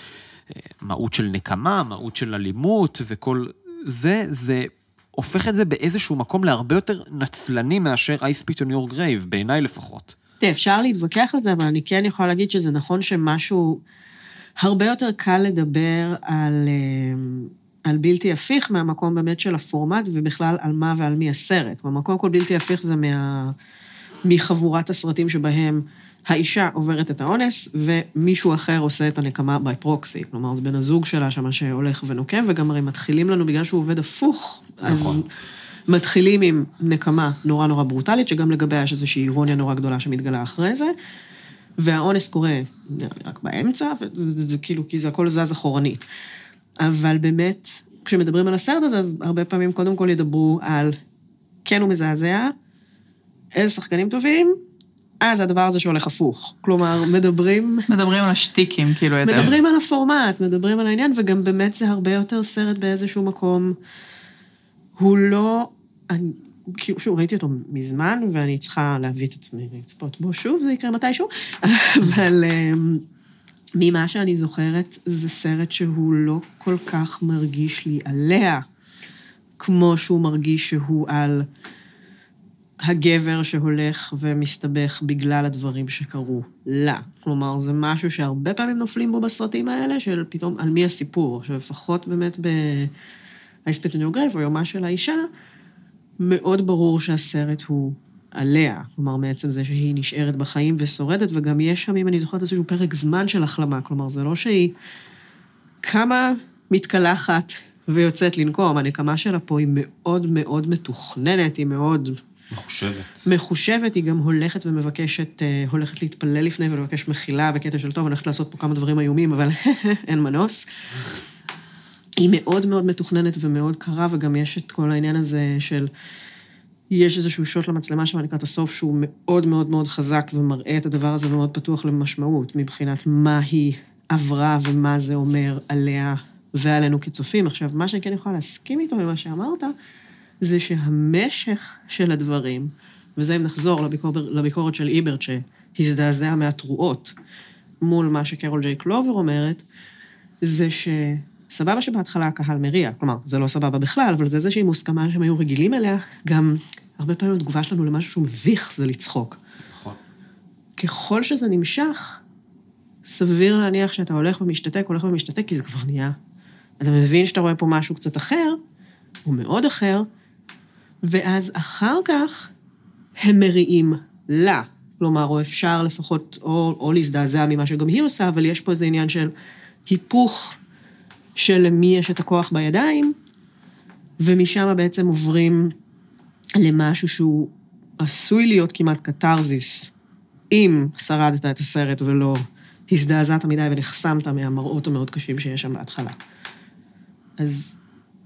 מהות של נקמה, מהות של אלימות וכל זה, זה הופך את זה באיזשהו מקום להרבה יותר נצלני מאשר I spit on your grave, בעיניי לפחות. תראה, אפשר להתווכח על זה, אבל אני כן יכולה להגיד שזה נכון שמשהו... הרבה יותר קל לדבר על, אה, על בלתי הפיך מהמקום באמת של הפורמט, ובכלל על מה ועל מי הסרט. כלומר, קודם כל בלתי הפיך זה מה, מחבורת הסרטים שבהם האישה עוברת את האונס, ומישהו אחר עושה את הנקמה by proxy. כלומר, זה בן הזוג שלה שם שהולך ונוקם, וגם הרי מתחילים לנו, בגלל שהוא עובד הפוך, נכון. אז מתחילים עם נקמה נורא נורא ברוטלית, שגם לגביה יש איזושהי אירוניה נורא גדולה שמתגלה אחרי זה. והאונס קורה רק באמצע, וכאילו, כי זה הכל זז אחורנית. אבל באמת, כשמדברים על הסרט הזה, אז הרבה פעמים קודם כל ידברו על כן הוא מזעזע, איזה שחקנים טובים, אה, זה הדבר הזה שהולך הפוך. כלומר, מדברים... מדברים על השטיקים, כאילו, יותר. מדברים על הפורמט, מדברים על העניין, וגם באמת זה הרבה יותר סרט באיזשהו מקום. הוא לא... אני, שוב, ראיתי אותו מזמן, ואני צריכה להביא את עצמי לצפות בו שוב, זה יקרה מתישהו, אבל אמ, ממה שאני זוכרת, זה סרט שהוא לא כל כך מרגיש לי עליה, כמו שהוא מרגיש שהוא על הגבר שהולך ומסתבך בגלל הדברים שקרו לה. כלומר, זה משהו שהרבה פעמים נופלים בו בסרטים האלה, של פתאום, על מי הסיפור. עכשיו, לפחות באמת your grave, או יומה של האישה, מאוד ברור שהסרט הוא עליה, כלומר, מעצם זה שהיא נשארת בחיים ושורדת, וגם יש שם, אם אני זוכרת, איזשהו פרק זמן של החלמה, כלומר, זה לא שהיא קמה, מתקלחת ויוצאת לנקום, הנקמה שלה פה היא מאוד מאוד מתוכננת, היא מאוד... מחושבת. מחושבת, היא גם הולכת ומבקשת, אה, הולכת להתפלל לפני ולבקש מחילה בקטע של טוב, אני הולכת לעשות פה כמה דברים איומים, אבל אין מנוס. היא מאוד מאוד מתוכננת ומאוד קרה, וגם יש את כל העניין הזה של... יש איזשהו שוט למצלמה שם לקראת הסוף, שהוא מאוד מאוד מאוד חזק ומראה את הדבר הזה ומאוד פתוח למשמעות, מבחינת מה היא עברה ומה זה אומר עליה ועלינו כצופים. עכשיו, מה שאני כן יכולה להסכים איתו ממה שאמרת, זה שהמשך של הדברים, וזה אם נחזור לביקור, לביקורת של איברט, שהזדעזע מהתרועות, מול מה שקרול ג'יי קלובר אומרת, זה ש... סבבה שבהתחלה הקהל מריע, כלומר, זה לא סבבה בכלל, אבל זה איזושהי מוסכמה שהם היו רגילים אליה, גם הרבה פעמים התגובה שלנו למשהו שהוא מביך זה לצחוק. נכון. ככל שזה נמשך, סביר להניח שאתה הולך ומשתתק, הולך ומשתתק, כי זה כבר נהיה. אתה מבין שאתה רואה פה משהו קצת אחר, הוא מאוד אחר, ואז אחר כך הם מריעים לה. כלומר, או אפשר לפחות, או, או להזדעזע ממה שגם היא עושה, אבל יש פה איזה עניין של היפוך של למי יש את הכוח בידיים, ומשם בעצם עוברים למשהו שהוא עשוי להיות כמעט קתרזיס, אם שרדת את הסרט ולא הזדעזעת מדי ונחסמת מהמראות המאוד קשים שיש שם בהתחלה. אז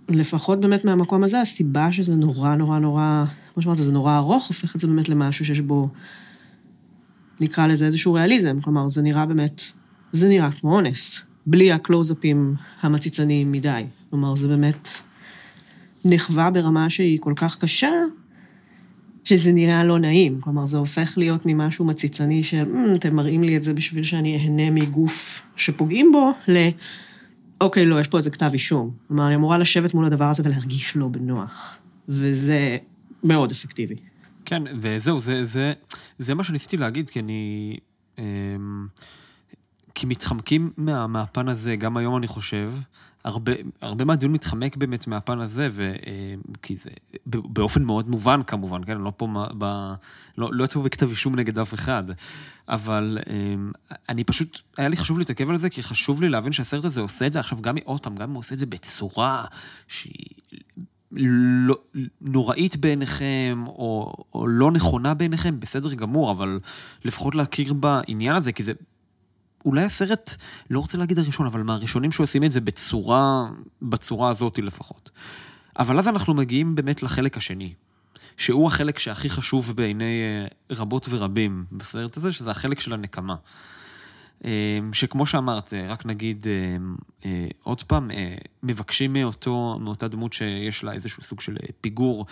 לפחות באמת מהמקום הזה, הסיבה שזה נורא נורא נורא, כמו שאמרת, זה נורא ארוך, הופך את זה באמת למשהו שיש בו, נקרא לזה איזשהו ריאליזם. כלומר, זה נראה באמת, זה נראה כמו אונס. בלי הקלוזאפים המציצניים מדי. כלומר, זה באמת נחווה ברמה שהיא כל כך קשה, שזה נראה לא נעים. כלומר, זה הופך להיות ממשהו מציצני של, mm, אתם מראים לי את זה בשביל שאני אהנה מגוף שפוגעים בו, ל... אוקיי, לא, יש פה איזה כתב אישום. כלומר, אני אמורה לשבת מול הדבר הזה ולהרגיש לא בנוח. וזה מאוד אפקטיבי. כן, וזהו, זה, זה, זה מה שניסיתי להגיד, כי אני... אמ... כי מתחמקים מה, מהפן הזה, גם היום אני חושב, הרבה, הרבה מהדיון מתחמק באמת מהפן הזה, ו, אה, כי זה באופן מאוד מובן כמובן, כן? אני לא פה, ב, לא, לא יוצא פה בכתב אישום נגד אף אחד, אבל אה, אני פשוט, היה לי חשוב להתעכב על זה, כי חשוב לי להבין שהסרט הזה עושה את זה עכשיו, גם, עוד פעם, גם אם הוא עושה את זה בצורה שהיא לא, נוראית בעיניכם, או, או לא נכונה בעיניכם, בסדר גמור, אבל לפחות להכיר בעניין הזה, כי זה אולי הסרט, לא רוצה להגיד הראשון, אבל מהראשונים שעושים את זה בצורה, בצורה הזאת לפחות. אבל אז אנחנו מגיעים באמת לחלק השני, שהוא החלק שהכי חשוב בעיני אה, רבות ורבים בסרט הזה, שזה החלק של הנקמה. אה, שכמו שאמרת, רק נגיד אה, עוד פעם, מבקשים מאותו, מאותה דמות שיש לה איזשהו סוג של פיגור,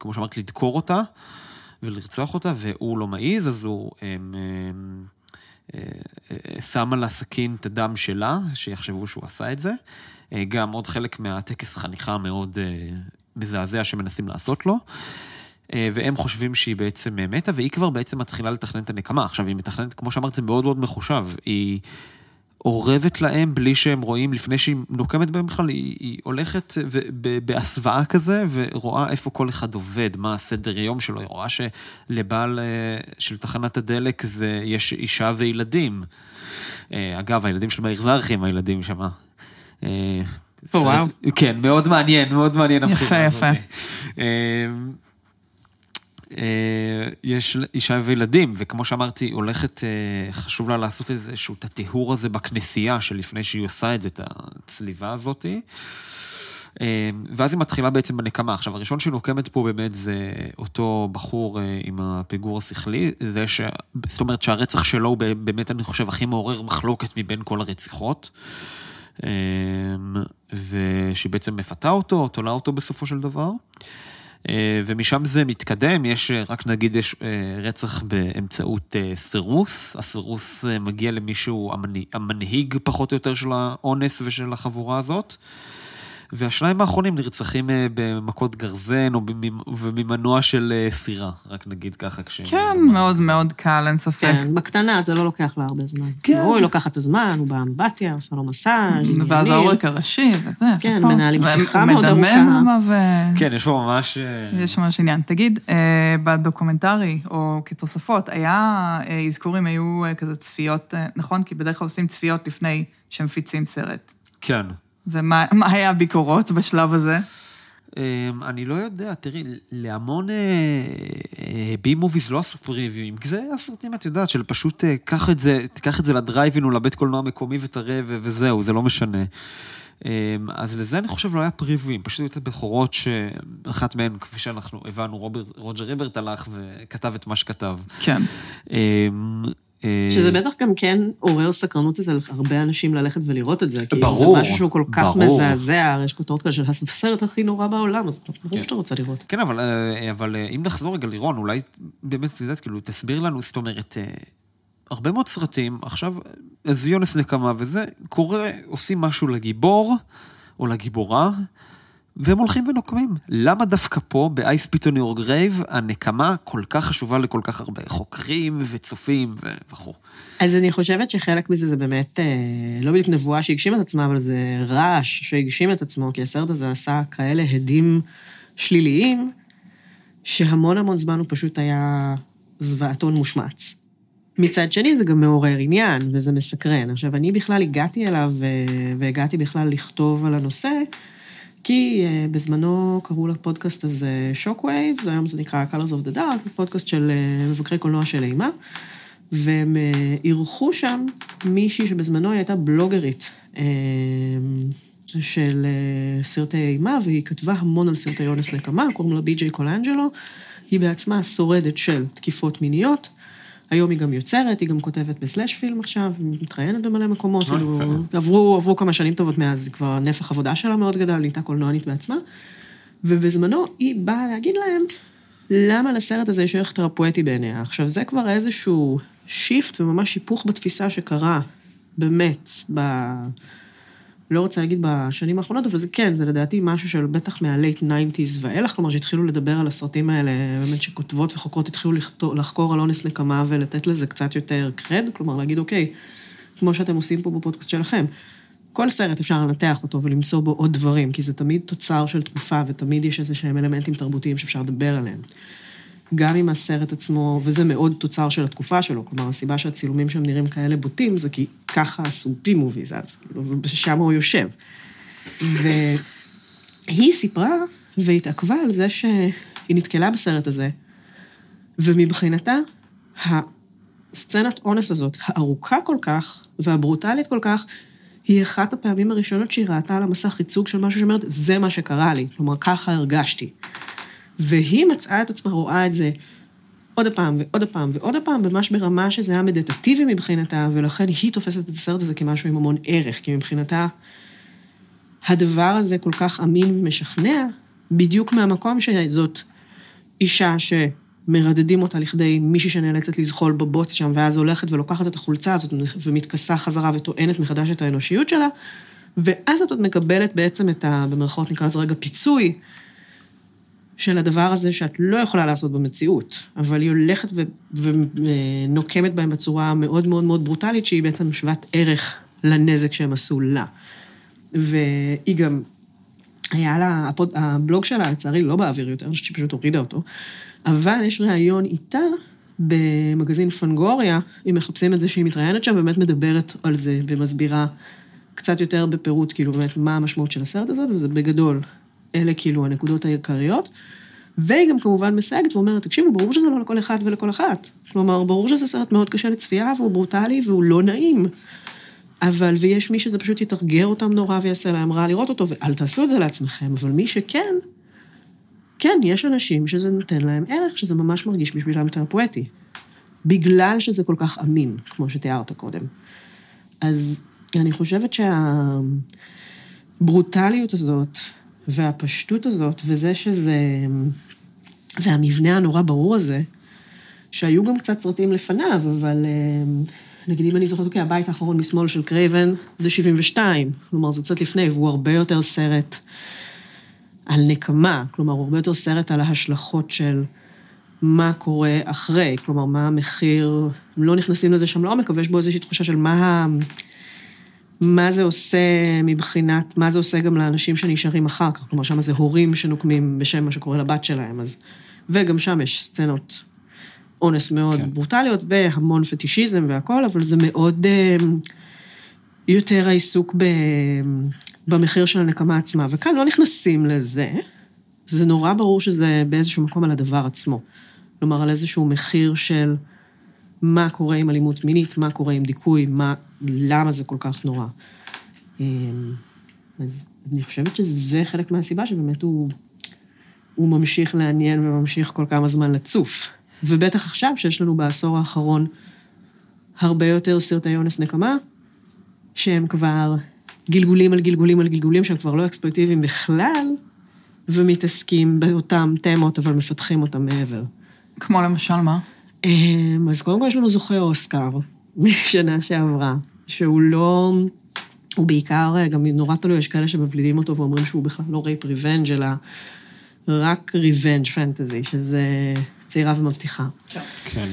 כמו שאמרת, לדקור אותה ולרצוח אותה, והוא לא מעז, אז הוא שם על הסכין את הדם שלה, שיחשבו שהוא עשה את זה. גם עוד חלק מהטקס חניכה המאוד מזעזע שמנסים לעשות לו. אה, והם חושבים שהיא בעצם מתה, והיא כבר בעצם מתחילה לתכנן את הנקמה. עכשיו, היא מתכננת, כמו שאמרת, זה מאוד מאוד מחושב. היא אורבת להם בלי שהם רואים, לפני שהיא נוקמת בהם בכלל, היא, היא הולכת בהסוואה כזה, ורואה איפה כל אחד עובד, מה הסדר יום שלו. היא רואה שלבעל אה, של תחנת הדלק זה, יש אישה וילדים. אה, אגב, הילדים של מאיר זרחי הם הילדים שמה. וואו. כן, מאוד מעניין, מאוד מעניין. יפה, יפה. אה, אה, יש אישה וילדים, וכמו שאמרתי, הולכת, אה, חשוב לה לעשות איזשהו, את הטיהור הזה בכנסייה, שלפני שהיא עושה את זה, את הצליבה הזאת. ואז היא מתחילה בעצם בנקמה. עכשיו, הראשון שהיא נוקמת פה באמת זה אותו בחור עם הפיגור השכלי, זה ש... זאת אומרת שהרצח שלו הוא באמת, אני חושב, הכי מעורר מחלוקת מבין כל הרציחות. ושהיא בעצם מפתה אותו, תולה אותו בסופו של דבר. אה, ומשם זה מתקדם, יש, רק נגיד, יש אה, רצח באמצעות אה, סירוס. הסירוס מגיע למישהו, המנהיג פחות או יותר של האונס ושל החבורה הזאת. והשניים האחרונים נרצחים אה, במכות גרזן או ממנוע של אה, סירה, רק נגיד ככה כש... כן, מאוד מאוד קל, אין ספק. כן, בקטנה זה לא לוקח לה הרבה זמן. כן. הוא לוקח את הזמן, הוא באמבטיה, עושה לו מסאז', ואז העורק הראשי, וזה. כן, מנהלים שיחה מאוד ארוכה. ו... כן, יש פה ממש... אה, יש ממש עניין. תגיד, בדוקומנטרי, או כתוספות, היה אזכורים, היו כזה צפיות, נכון? כי בדרך כלל עושים צפיות לפני שמפיצים סרט. כן. ומה היה הביקורות בשלב הזה? אמ, אני לא יודע, תראי, להמון בי אה, מוביז לא עשו פריוויים, כי זה הסרטים, את יודעת, של פשוט אה, קח את זה, תיקח את זה לדרייבין או לבית קולנוע מקומי ותראה וזהו, זה לא משנה. אמ, אז לזה אני חושב לא היה פריוויים, פשוט הייתה בכורות שאחת מהן, כפי שאנחנו הבנו, רוג'ר ריברט הלך וכתב את מה שכתב. כן. אה, שזה בטח גם כן עורר סקרנות אצל הרבה אנשים ללכת ולראות את זה. ברור, כי זה משהו שהוא כל כך ברור. מזעזע, הרי יש כותרות כאלה של הסרט הכי נורא בעולם, אז ברור כן. שאתה רוצה לראות. כן, אבל, אה, אבל אה, אם נחזור רגע לירון, אולי באמת, את יודעת, כאילו, תסביר לנו, זאת אומרת, הרבה מאוד סרטים, עכשיו, עזבי אונס נקמה וזה, קורה, עושים משהו לגיבור, או לגיבורה, והם הולכים ונוקמים. למה דווקא פה, ב-I Spit on Your Grave, הנקמה כל כך חשובה לכל כך הרבה חוקרים וצופים וכו'? אז אני חושבת שחלק מזה זה באמת, אה, לא בדיוק נבואה שהגשים את עצמה, אבל זה רעש שהגשים את עצמו, כי הסרט הזה עשה כאלה הדים שליליים, שהמון המון זמן הוא פשוט היה זוועתון מושמץ. מצד שני, זה גם מעורר עניין, וזה מסקרן. עכשיו, אני בכלל הגעתי אליו, אה, והגעתי בכלל לכתוב על הנושא, כי uh, בזמנו קראו לפודקאסט הזה Shockwaves, היום זה נקרא Colors of the Dark, פודקאסט של uh, מבקרי קולנוע של אימה, והם uh, אירחו שם מישהי שבזמנו הייתה בלוגרית uh, של uh, סרטי אימה, והיא כתבה המון על סרטי אונס נקמה, קוראים לה בי.ג'יי קולנג'לו, היא בעצמה שורדת של תקיפות מיניות. היום היא גם יוצרת, היא גם כותבת בסלאש פילם עכשיו, היא מתראיינת במלא מקומות, אה, כאילו, עברו, עברו כמה שנים טובות מאז, כבר נפח עבודה שלה מאוד גדל, נהייתה קולנוענית בעצמה. ובזמנו היא באה להגיד להם, למה לסרט הזה יש ערך תרפואטי בעיניה. עכשיו, זה כבר איזשהו shift וממש היפוך בתפיסה שקרה, באמת, ב... לא רוצה להגיד בשנים האחרונות, אבל זה כן, זה לדעתי משהו של בטח מה-late 90's ואילך, כלומר שהתחילו לדבר על הסרטים האלה, באמת שכותבות וחוקרות התחילו לחקור על אונס נקמה ולתת לזה קצת יותר cred, כלומר להגיד, אוקיי, כמו שאתם עושים פה בפודקאסט שלכם, כל סרט אפשר לנתח אותו ולמצוא בו עוד דברים, כי זה תמיד תוצר של תקופה ותמיד יש איזה שהם אלמנטים תרבותיים שאפשר לדבר עליהם. גם עם הסרט עצמו, וזה מאוד תוצר של התקופה שלו, כלומר, הסיבה שהצילומים שם נראים כאלה בוטים, זה כי ככה עשו פי מוביז אז, כאילו, שם הוא יושב. ו... היא סיפרה והתעכבה על זה שהיא נתקלה בסרט הזה, ומבחינתה, הסצנת אונס הזאת, הארוכה כל כך והברוטלית כל כך, היא אחת הפעמים הראשונות שהיא ראתה על המסך ייצוג של משהו שאומרת, זה מה שקרה לי. כלומר, ככה הרגשתי. והיא מצאה את עצמה רואה את זה עוד פעם ועוד פעם ועוד פעם, ממש ברמה שזה היה מדיטטיבי מבחינתה, ולכן היא תופסת את הסרט הזה כמשהו עם המון ערך, כי מבחינתה הדבר הזה כל כך אמין ומשכנע, בדיוק מהמקום שזאת אישה שמרדדים אותה לכדי מישהי שנאלצת לזחול בבוץ שם, ואז הולכת ולוקחת את החולצה הזאת ומתכסה חזרה וטוענת מחדש את האנושיות שלה, ואז את עוד מקבלת בעצם את ה... במרכאות נקרא לזה רגע פיצוי. של הדבר הזה שאת לא יכולה לעשות במציאות, אבל היא הולכת ו- ונוקמת בהם בצורה מאוד מאוד מאוד ברוטלית, שהיא בעצם שוות ערך לנזק שהם עשו לה. והיא גם, היה לה, הפוד, הבלוג שלה, לצערי, לא באוויר יותר, אני חושבת שהיא פשוט הורידה אותו, אבל יש ראיון איתה במגזין פנגוריה, אם מחפשים את זה שהיא מתראיינת שם, באמת מדברת על זה ומסבירה קצת יותר בפירוט, כאילו, באמת, מה המשמעות של הסרט הזה, וזה בגדול אלה כאילו הנקודות העיקריות. והיא גם כמובן מסייגת ואומרת, תקשיבו, ברור שזה לא לכל אחד ולכל אחת. כלומר, ברור שזה סרט מאוד קשה לצפייה, והוא ברוטלי והוא לא נעים. אבל, ויש מי שזה פשוט יתרגר אותם נורא ויעשה להם רע לראות אותו, ואל תעשו את זה לעצמכם, אבל מי שכן, כן, יש אנשים שזה נותן להם ערך, שזה ממש מרגיש בשבילם יותר פואטי. בגלל שזה כל כך אמין, כמו שתיארת קודם. אז אני חושבת שהברוטליות הזאת, והפשטות הזאת, וזה שזה... והמבנה הנורא ברור הזה, שהיו גם קצת סרטים לפניו, אבל אה, נגיד אם אני זוכרת, אוקיי, הבית האחרון משמאל של קרייבן זה 72, כלומר זה קצת לפני, והוא הרבה יותר סרט על נקמה, כלומר הוא הרבה יותר סרט על ההשלכות של מה קורה אחרי, כלומר מה המחיר, הם לא נכנסים לזה שם לעומק, אבל יש בו איזושהי תחושה של מה מה זה עושה מבחינת, מה זה עושה גם לאנשים שנשארים אחר כך, כלומר, שם זה הורים שנוקמים בשם מה שקורה לבת שלהם, אז... וגם שם יש סצנות אונס מאוד כן. ברוטליות, והמון פטישיזם והכול, אבל זה מאוד uh, יותר העיסוק ב, במחיר של הנקמה עצמה. וכאן לא נכנסים לזה, זה נורא ברור שזה באיזשהו מקום על הדבר עצמו. כלומר, על איזשהו מחיר של מה קורה עם אלימות מינית, מה קורה עם דיכוי, מה, למה זה כל כך נורא. אמ, אז אני חושבת שזה חלק מהסיבה שבאמת הוא, הוא ממשיך לעניין וממשיך כל כמה זמן לצוף. ובטח עכשיו, שיש לנו בעשור האחרון הרבה יותר סרטי אונס נקמה, שהם כבר גלגולים על גלגולים על גלגולים, שהם כבר לא אקספרטיביים בכלל, ומתעסקים באותם תמות, אבל מפתחים אותם מעבר. כמו למשל מה? אמ, אז קודם כל יש לנו זוכה אוסקר משנה שעברה, שהוא לא... הוא בעיקר, גם נורא תלוי, יש כאלה שמבדילים אותו ואומרים שהוא בכלל לא rape revenge, אלא רק revenge fantasy, שזה צעירה ומבטיחה. כן.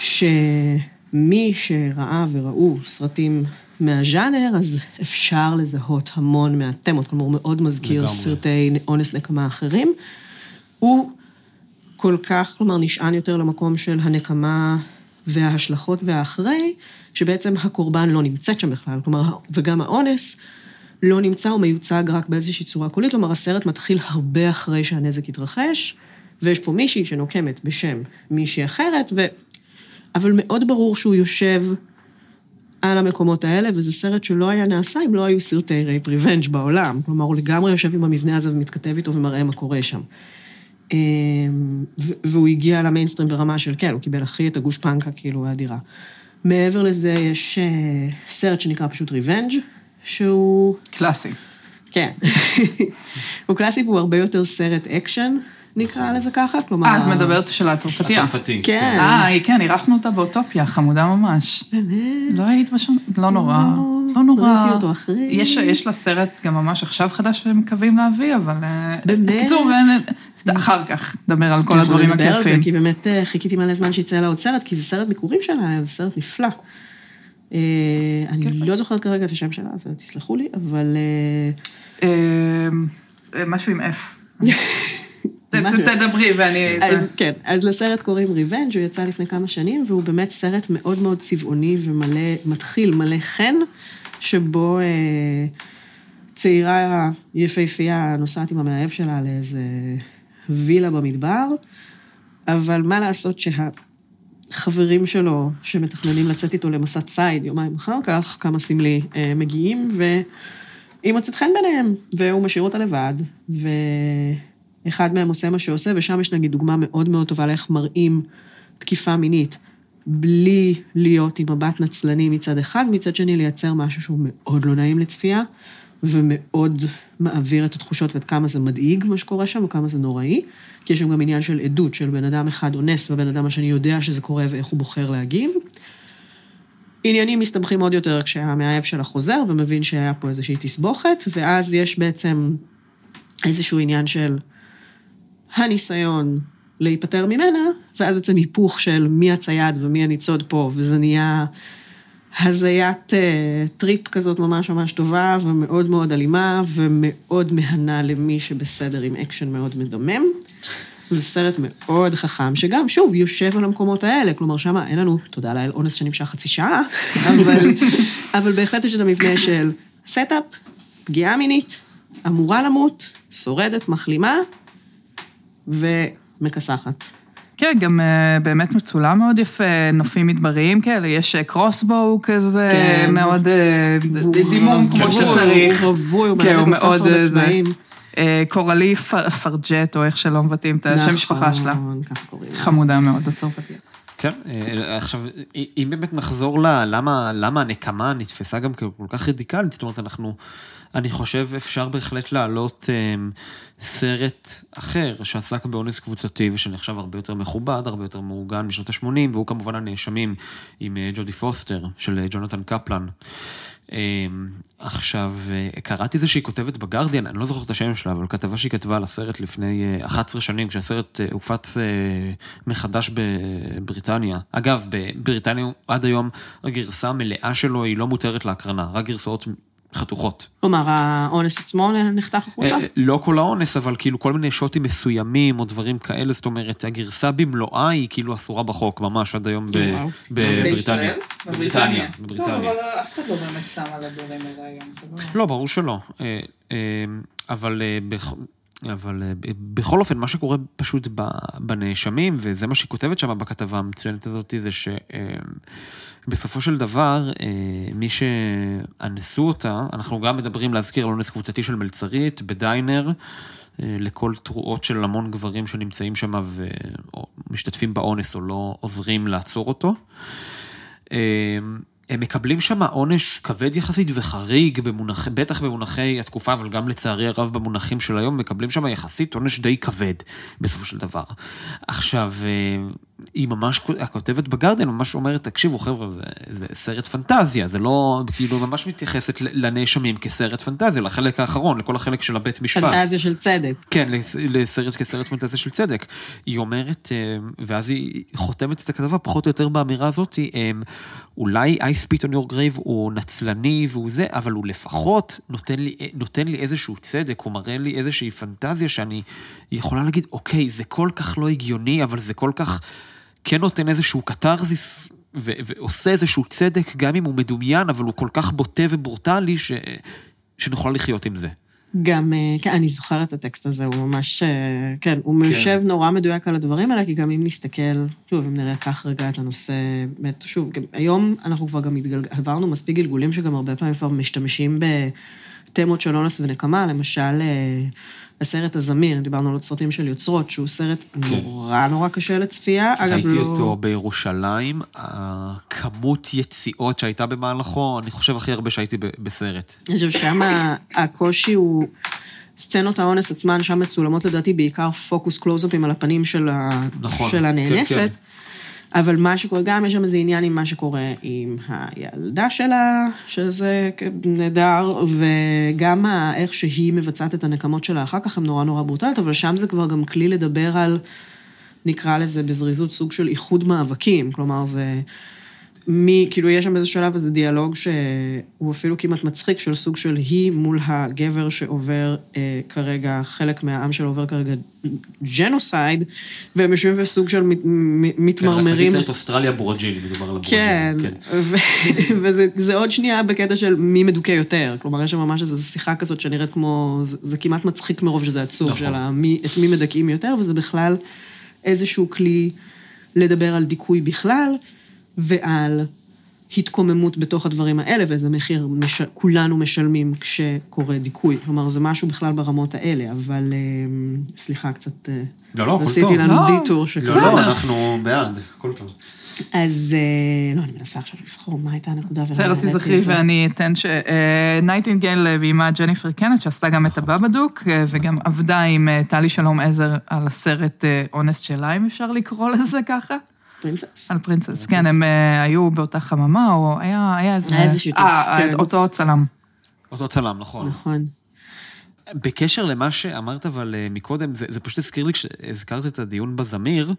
שמי שראה וראו סרטים מהז'אנר, אז אפשר לזהות המון מהתמות, כלומר, הוא מאוד מזכיר לגמרי. סרטי אונס נקמה אחרים. הוא כל כך, כלומר, נשען יותר למקום של הנקמה וההשלכות והאחרי, שבעצם הקורבן לא נמצאת שם בכלל. כלומר, וגם האונס לא נמצא או מיוצג רק באיזושהי צורה קולית, כלומר, הסרט מתחיל הרבה אחרי שהנזק התרחש, ויש פה מישהי שנוקמת בשם מישהי אחרת, ו... אבל מאוד ברור שהוא יושב על המקומות האלה, וזה סרט שלא היה נעשה אם לא היו סרטי rape revenge בעולם. כלומר, הוא לגמרי יושב עם המבנה הזה ומתכתב איתו ומראה מה קורה שם. אמ, והוא הגיע למיינסטרים ברמה של, כן, הוא קיבל הכי את הגושפנקה, כאילו, האדירה. מעבר לזה, יש אה, סרט שנקרא פשוט Revenge, שהוא... קלאסי. כן. הוא קלאסי והוא הרבה יותר סרט אקשן, נקרא לזה ככה, כלומר... אה, את מדברת של הצרפתייה. הצרפתי. כן. אה, כן, אירחנו אותה באוטופיה, חמודה ממש. באמת? לא היית שם? לא נורא. לא, לא נורא. ראיתי אותו אחרי. יש, יש לה סרט גם ממש עכשיו חדש שהם מקווים להביא, אבל... אה, באמת? בקיצור, אה, אחר כך נדבר על כל הדברים אנחנו נדבר על זה, הכיפים. כי באמת אה, חיכיתי מלא זמן שיצא לה עוד סרט, כי זה סרט ביקורים שלה, זה סרט נפלא. אה, אני כן. לא זוכרת כרגע את השם שלה, אז תסלחו לי, אבל... אה, משהו עם F. תדברי ואני... אז כן, אז לסרט קוראים ריבנג', הוא יצא לפני כמה שנים, והוא באמת סרט מאוד מאוד צבעוני ומלא, מתחיל מלא חן, שבו אה, צעירה יפהפייה נוסעת עם המאהב שלה לאיזה וילה במדבר, אבל מה לעשות שהחברים שלו, שמתכננים לצאת איתו למסע ציד יומיים אחר כך, כמה סמלי, אה, מגיעים, והיא מוצאת חן ביניהם, והוא משאיר אותה לבד, ואחד מהם עושה מה שעושה, ושם יש נגיד דוגמה מאוד מאוד טובה לאיך מראים תקיפה מינית. בלי להיות עם מבט נצלני מצד אחד, מצד שני לייצר משהו שהוא מאוד לא נעים לצפייה, ומאוד מעביר את התחושות ועד כמה זה מדאיג מה שקורה שם, וכמה זה נוראי, כי יש שם גם עניין של עדות, של בן אדם אחד אונס, ובן אדם השני יודע שזה קורה ואיך הוא בוחר להגיב. עניינים מסתבכים עוד יותר כשהמאהב שלה חוזר ומבין שהיה פה איזושהי תסבוכת, ואז יש בעצם איזשהו עניין של הניסיון להיפטר ממנה, ואז בעצם היפוך של מי הצייד ומי הניצוד פה, וזה נהיה הזיית אה, טריפ כזאת ממש ממש טובה, ומאוד מאוד אלימה, ומאוד מהנה למי שבסדר עם אקשן מאוד מדמם. זה סרט מאוד חכם, שגם, שוב, יושב על המקומות האלה. כלומר, שם אין לנו, תודה לאל, אונס שנמשך חצי שעה, אבל, אבל בהחלט יש את המבנה של setup, פגיעה מינית, אמורה למות, שורדת, מחלימה, ומכסחת. כן, גם uh, באמת מצולם מאוד יפה, נופים מדבריים כאלה, יש קרוסבואו כזה, כן. מאוד uh, דימום כמו שצריך. הוא רווי, הוא כן, הוא מלמד כל כך מאוד, הרבה אה. צבעים. אה, קורלי פרג'ט, או איך שלא מבטאים את השם משפחה שלה. נכון, ככה קוראים לה. חמודה מאוד, הצרפתית. כן, אה, עכשיו, אם באמת נחזור ל... למה, למה הנקמה נתפסה גם ככל כך רדיקלית, זאת אומרת, אנחנו, אני חושב, אפשר בהחלט להעלות אה, סרט אחר שעסק באונס קבוצתי ושנחשב הרבה יותר מכובד, הרבה יותר מעוגן בשנות ה-80, והוא כמובן הנאשמים עם אה, ג'ודי פוסטר של אה, ג'ונתן קפלן. אה, עכשיו, אה, קראתי איזושהי כותבת בגרדיאן, אני לא זוכר את השם שלה, אבל כתבה שהיא כתבה על הסרט לפני אה, 11 שנים, כשהסרט אה, הופץ מחדש בבריטניה. אגב, בבריטניה עד היום הגרסה המלאה שלו היא לא מותרת להקרנה, רק גרסאות חתוכות. כלומר, האונס עצמו נחתך החוצה? אה, לא כל האונס, אבל כאילו כל מיני שוטים מסוימים או דברים כאלה, זאת אומרת, הגרסה במלואה היא כאילו אסורה בחוק, ממש עד היום. בבריטניה. בבריטניה. בבריטניה. אף אחד לא באמת שם על הדברים האלה היום, זה לא... לא, ברור שלא. אה, אה, אבל, אבל בכל אופן, מה שקורה פשוט בנאשמים, וזה מה שהיא כותבת שם בכתבה המצוינת הזאת, זה שבסופו של דבר, אה, מי שאנסו אותה, אנחנו גם מדברים להזכיר על אונס קבוצתי של מלצרית בדיינר. אה, לכל תרועות של המון גברים שנמצאים שם ומשתתפים באונס או לא עוזרים לעצור אותו. אה, הם מקבלים שם עונש כבד יחסית וחריג, במונח, בטח במונחי התקופה, אבל גם לצערי הרב במונחים של היום, מקבלים שם יחסית עונש די כבד, בסופו של דבר. עכשיו, היא ממש, הכותבת בגרדיאן ממש אומרת, תקשיבו חבר'ה, זה, זה סרט פנטזיה, זה לא, כאילו, ממש מתייחסת לנאשמים כסרט פנטזיה, לחלק האחרון, לכל החלק של הבית משפט. פנטזיה של צדק. כן, לס- לסרט כסרט פנטזיה של צדק. היא אומרת, אה, ואז היא חותמת את הכתבה פחות או יותר באמירה הזאת, אה, אולי I spit on your grave הוא נצלני והוא זה, אבל הוא לפחות נותן לי, נותן לי איזשהו צדק, הוא מראה לי איזושהי פנטזיה שאני יכולה להגיד, אוקיי, זה כל כך לא הגיוני, אבל זה כל כך כן נותן איזשהו קתרזיס. ו- ועושה איזשהו צדק, גם אם הוא מדומיין, אבל הוא כל כך בוטה וברוטלי, ש... שנוכל לחיות עם זה. גם, אה, כן, אני זוכרת את הטקסט הזה, הוא ממש, אה, כן, הוא מיושב נורא מדויק על הדברים האלה, כי גם אם נסתכל, שוב, אם נראה כך רגע את הנושא, באמת, שוב, גם, היום אנחנו כבר גם התגלג... עברנו מספיק גלגולים שגם הרבה פעמים כבר משתמשים בתמות של אונס ונקמה, למשל, אה, הסרט הזמיר, דיברנו על עוד סרטים של יוצרות, שהוא סרט כן. נורא נורא קשה לצפייה. אגב, ראיתי לא... אותו בירושלים, הכמות יציאות שהייתה במהלכו, אני חושב הכי הרבה שהייתי בסרט. אני חושב שם הקושי הוא... סצנות האונס עצמן שם מצולמות לדעתי בעיקר פוקוס קלוזאפים על הפנים של, ה... נכון, של הנאנסת. כן, כן. אבל מה שקורה, גם יש שם איזה עניין עם מה שקורה עם הילדה שלה, שזה נהדר, וגם איך שהיא מבצעת את הנקמות שלה אחר כך, הן נורא נורא ברוטליות, אבל שם זה כבר גם כלי לדבר על, נקרא לזה בזריזות, סוג של איחוד מאבקים. כלומר, זה... מי, כאילו, יש שם איזה שלב, איזה דיאלוג שהוא אפילו כמעט מצחיק, של סוג של היא מול הגבר שעובר אה, כרגע, חלק מהעם שלו עובר כרגע ג'נוסייד, והם יושבים בסוג של מת, מתמרמרים. כן, רק אוסטרליה בורג'יני, מדובר על הבורג'יני. כן, כן. וזה עוד שנייה בקטע של מי מדוכא יותר. כלומר, יש שם ממש איזו שיחה כזאת שנראית כמו, זה, זה כמעט מצחיק מרוב שזה עצוב, נכון. של המי, את מי מדכאים יותר, וזה בכלל איזשהו כלי לדבר על דיכוי בכלל. ועל התקוממות בתוך הדברים האלה, ואיזה מחיר מש... כולנו משלמים כשקורה דיכוי. כלומר, זה משהו בכלל ברמות האלה, אבל אה, סליחה, קצת... אה, לא, לא, הכל טוב. עשיתי לנו לא. דיטור שקצת... לא, לא, אנחנו בעד, הכל טוב. אז לא, אני מנסה עכשיו לבחור מה הייתה הנקודה ולמה בסדר, תזכרי ואני אתן ש... נייטינגל ואימה ג'ניפר קנט, שעשתה גם את הבבדוק, וגם עבדה עם טלי שלום עזר על הסרט אונסט שלה, אם אפשר לקרוא לזה ככה. פרינסס. על פרינסס, כן, הם היו באותה חממה, או היה איזה... היה איזה שיתוף, אה. הוצאות צלם. אותו צלם, נכון. נכון. בקשר למה שאמרת, אבל אה, מקודם, זה, זה פשוט הזכיר לי כשהזכרת את הדיון בזמיר,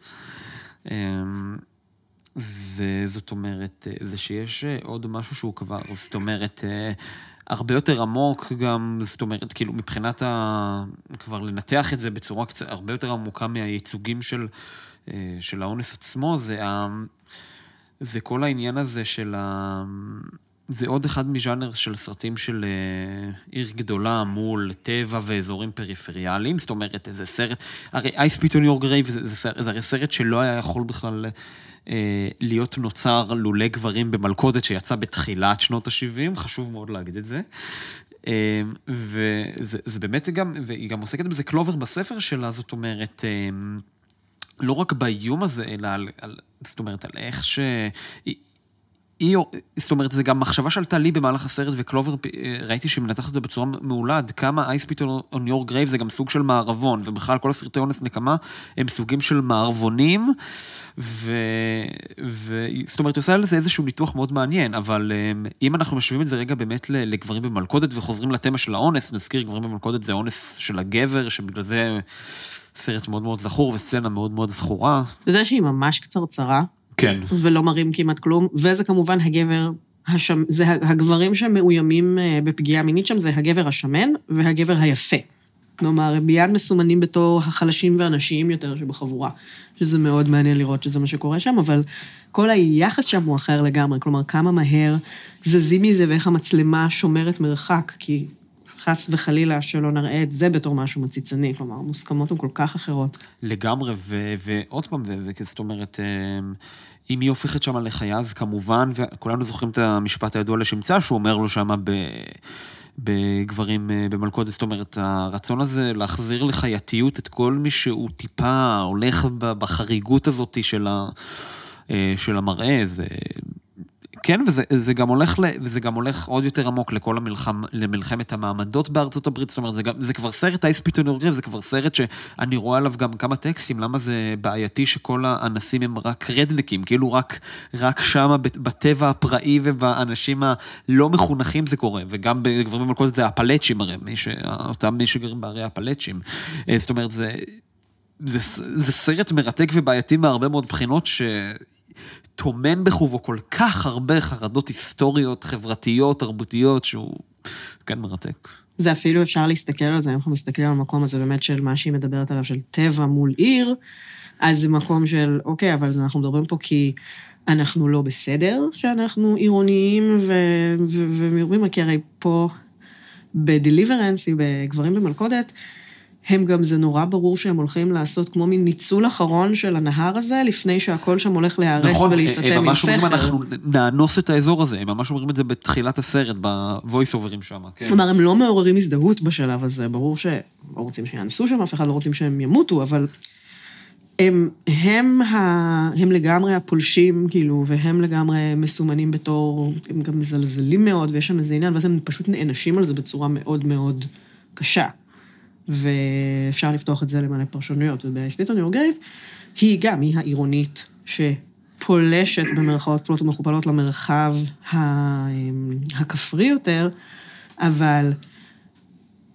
אמ, זה, זאת אומרת, אה, זה שיש אה, עוד משהו שהוא כבר, זאת אומרת, הרבה יותר עמוק גם, זאת אומרת, כאילו, מבחינת ה... כבר לנתח את זה בצורה קצת, הרבה יותר עמוקה מהייצוגים של, של האונס עצמו, זה, ה... זה כל העניין הזה של ה... זה עוד אחד מז'אנר של סרטים של אה, עיר גדולה מול טבע ואזורים פריפריאליים, זאת אומרת, איזה סרט, הרי Spit on Your Grave זה, זה, זה הרי סרט שלא היה יכול בכלל אה, להיות נוצר לולא גברים במלכודת שיצא בתחילת שנות ה-70, חשוב מאוד להגיד את זה. אה, וזה זה באמת גם, והיא גם עוסקת בזה קלובר בספר שלה, זאת אומרת, אה, לא רק באיום הזה, אלא על, על זאת אומרת, על איך ש... היא, זאת אומרת, זה גם מחשבה שעלתה לי במהלך הסרט, וקלובר, ראיתי שהיא מנתחת את זה בצורה מעולה, עד כמה I Spit on Your Grave זה גם סוג של מערבון, ובכלל כל הסרטי אונס נקמה הם סוגים של מערבונים, ו... ו... זאת אומרת, עושה לזה איזשהו ניתוח מאוד מעניין, אבל אם אנחנו משווים את זה רגע באמת לגברים במלכודת וחוזרים לתמה של האונס, נזכיר, גברים במלכודת זה אונס של הגבר, שבגלל זה סרט מאוד מאוד זכור וסצנה מאוד מאוד זכורה. אתה יודע שהיא ממש קצרצרה? כן. ולא מראים כמעט כלום, וזה כמובן הגבר, השם, זה הגברים שמאוימים אה, בפגיעה מינית שם, זה הגבר השמן והגבר היפה. כלומר, הם מיד מסומנים בתור החלשים והנשיים יותר שבחבורה, שזה מאוד מעניין לראות שזה מה שקורה שם, אבל כל היחס שם הוא אחר לגמרי, כלומר, כמה מהר זזים מזה ואיך המצלמה שומרת מרחק, כי חס וחלילה שלא נראה את זה בתור משהו מציצני, כלומר, המוסכמות הן כל כך אחרות. לגמרי, ו- ועוד פעם, ו- זאת אומרת, אם היא הופכת שם לחיה, אז כמובן, וכולנו זוכרים את המשפט הידוע לשמצה, שהוא אומר לו שם ב... בגברים במלכודת, זאת אומרת, הרצון הזה להחזיר לחייתיות את כל מי שהוא טיפה הולך בחריגות הזאת של, ה, של המראה, זה כן, וזה זה גם, הולך, וזה גם הולך עוד יותר עמוק לכל המלחם, למלחמת המעמדות בארצות הברית, זאת אומרת, זה, גם, זה כבר סרט אייס פיתון אורגרב, זה כבר סרט שאני רואה עליו גם כמה טקסטים, למה זה בעייתי שכל האנסים הם רק רדנקים, כאילו רק, רק שם בטבע הפראי ובאנשים הלא מחונכים זה קורה, וגם בגברים במלכות זה הפלצ'ים הרי, מי ש, אותם מי שגרים בערי הפלצ'ים. זאת אומרת, זה... זה, זה סרט מרתק ובעייתי מהרבה מאוד בחינות, ש... טומן בחובו כל כך הרבה חרדות היסטוריות, חברתיות, תרבותיות, שהוא כן מרתק. זה אפילו אפשר להסתכל על זה, אם אנחנו מסתכלים על המקום הזה באמת של מה שהיא מדברת עליו, של טבע מול עיר, אז זה מקום של, אוקיי, אבל אנחנו מדברים פה כי אנחנו לא בסדר, שאנחנו עירוניים ומרבים, כי הרי פה בדליברנס, בגברים במלכודת, הם גם, זה נורא ברור שהם הולכים לעשות כמו מין ניצול אחרון של הנהר הזה, לפני שהכל שם הולך להיהרס נכון, ולהיסתם עם סכר. הם ממש אומרים, אנחנו נאנוס את האזור הזה, הם ממש אומרים את זה בתחילת הסרט, בוויס אוברים שם, כן. כלומר, הם לא מעוררים הזדהות בשלב הזה, ברור שלא רוצים שיאנסו שם, אף אחד לא רוצים שהם ימותו, אבל הם, הם, ה, הם לגמרי הפולשים, כאילו, והם לגמרי מסומנים בתור, הם גם מזלזלים מאוד, ויש שם איזה עניין, ואז הם פשוט נענשים על זה בצורה מאוד מאוד קשה. ואפשר לפתוח את זה למלא פרשנויות. on Your Grave, היא גם, היא העירונית שפולשת במרכאות כפולות ומכופלות למרחב הכפרי יותר, אבל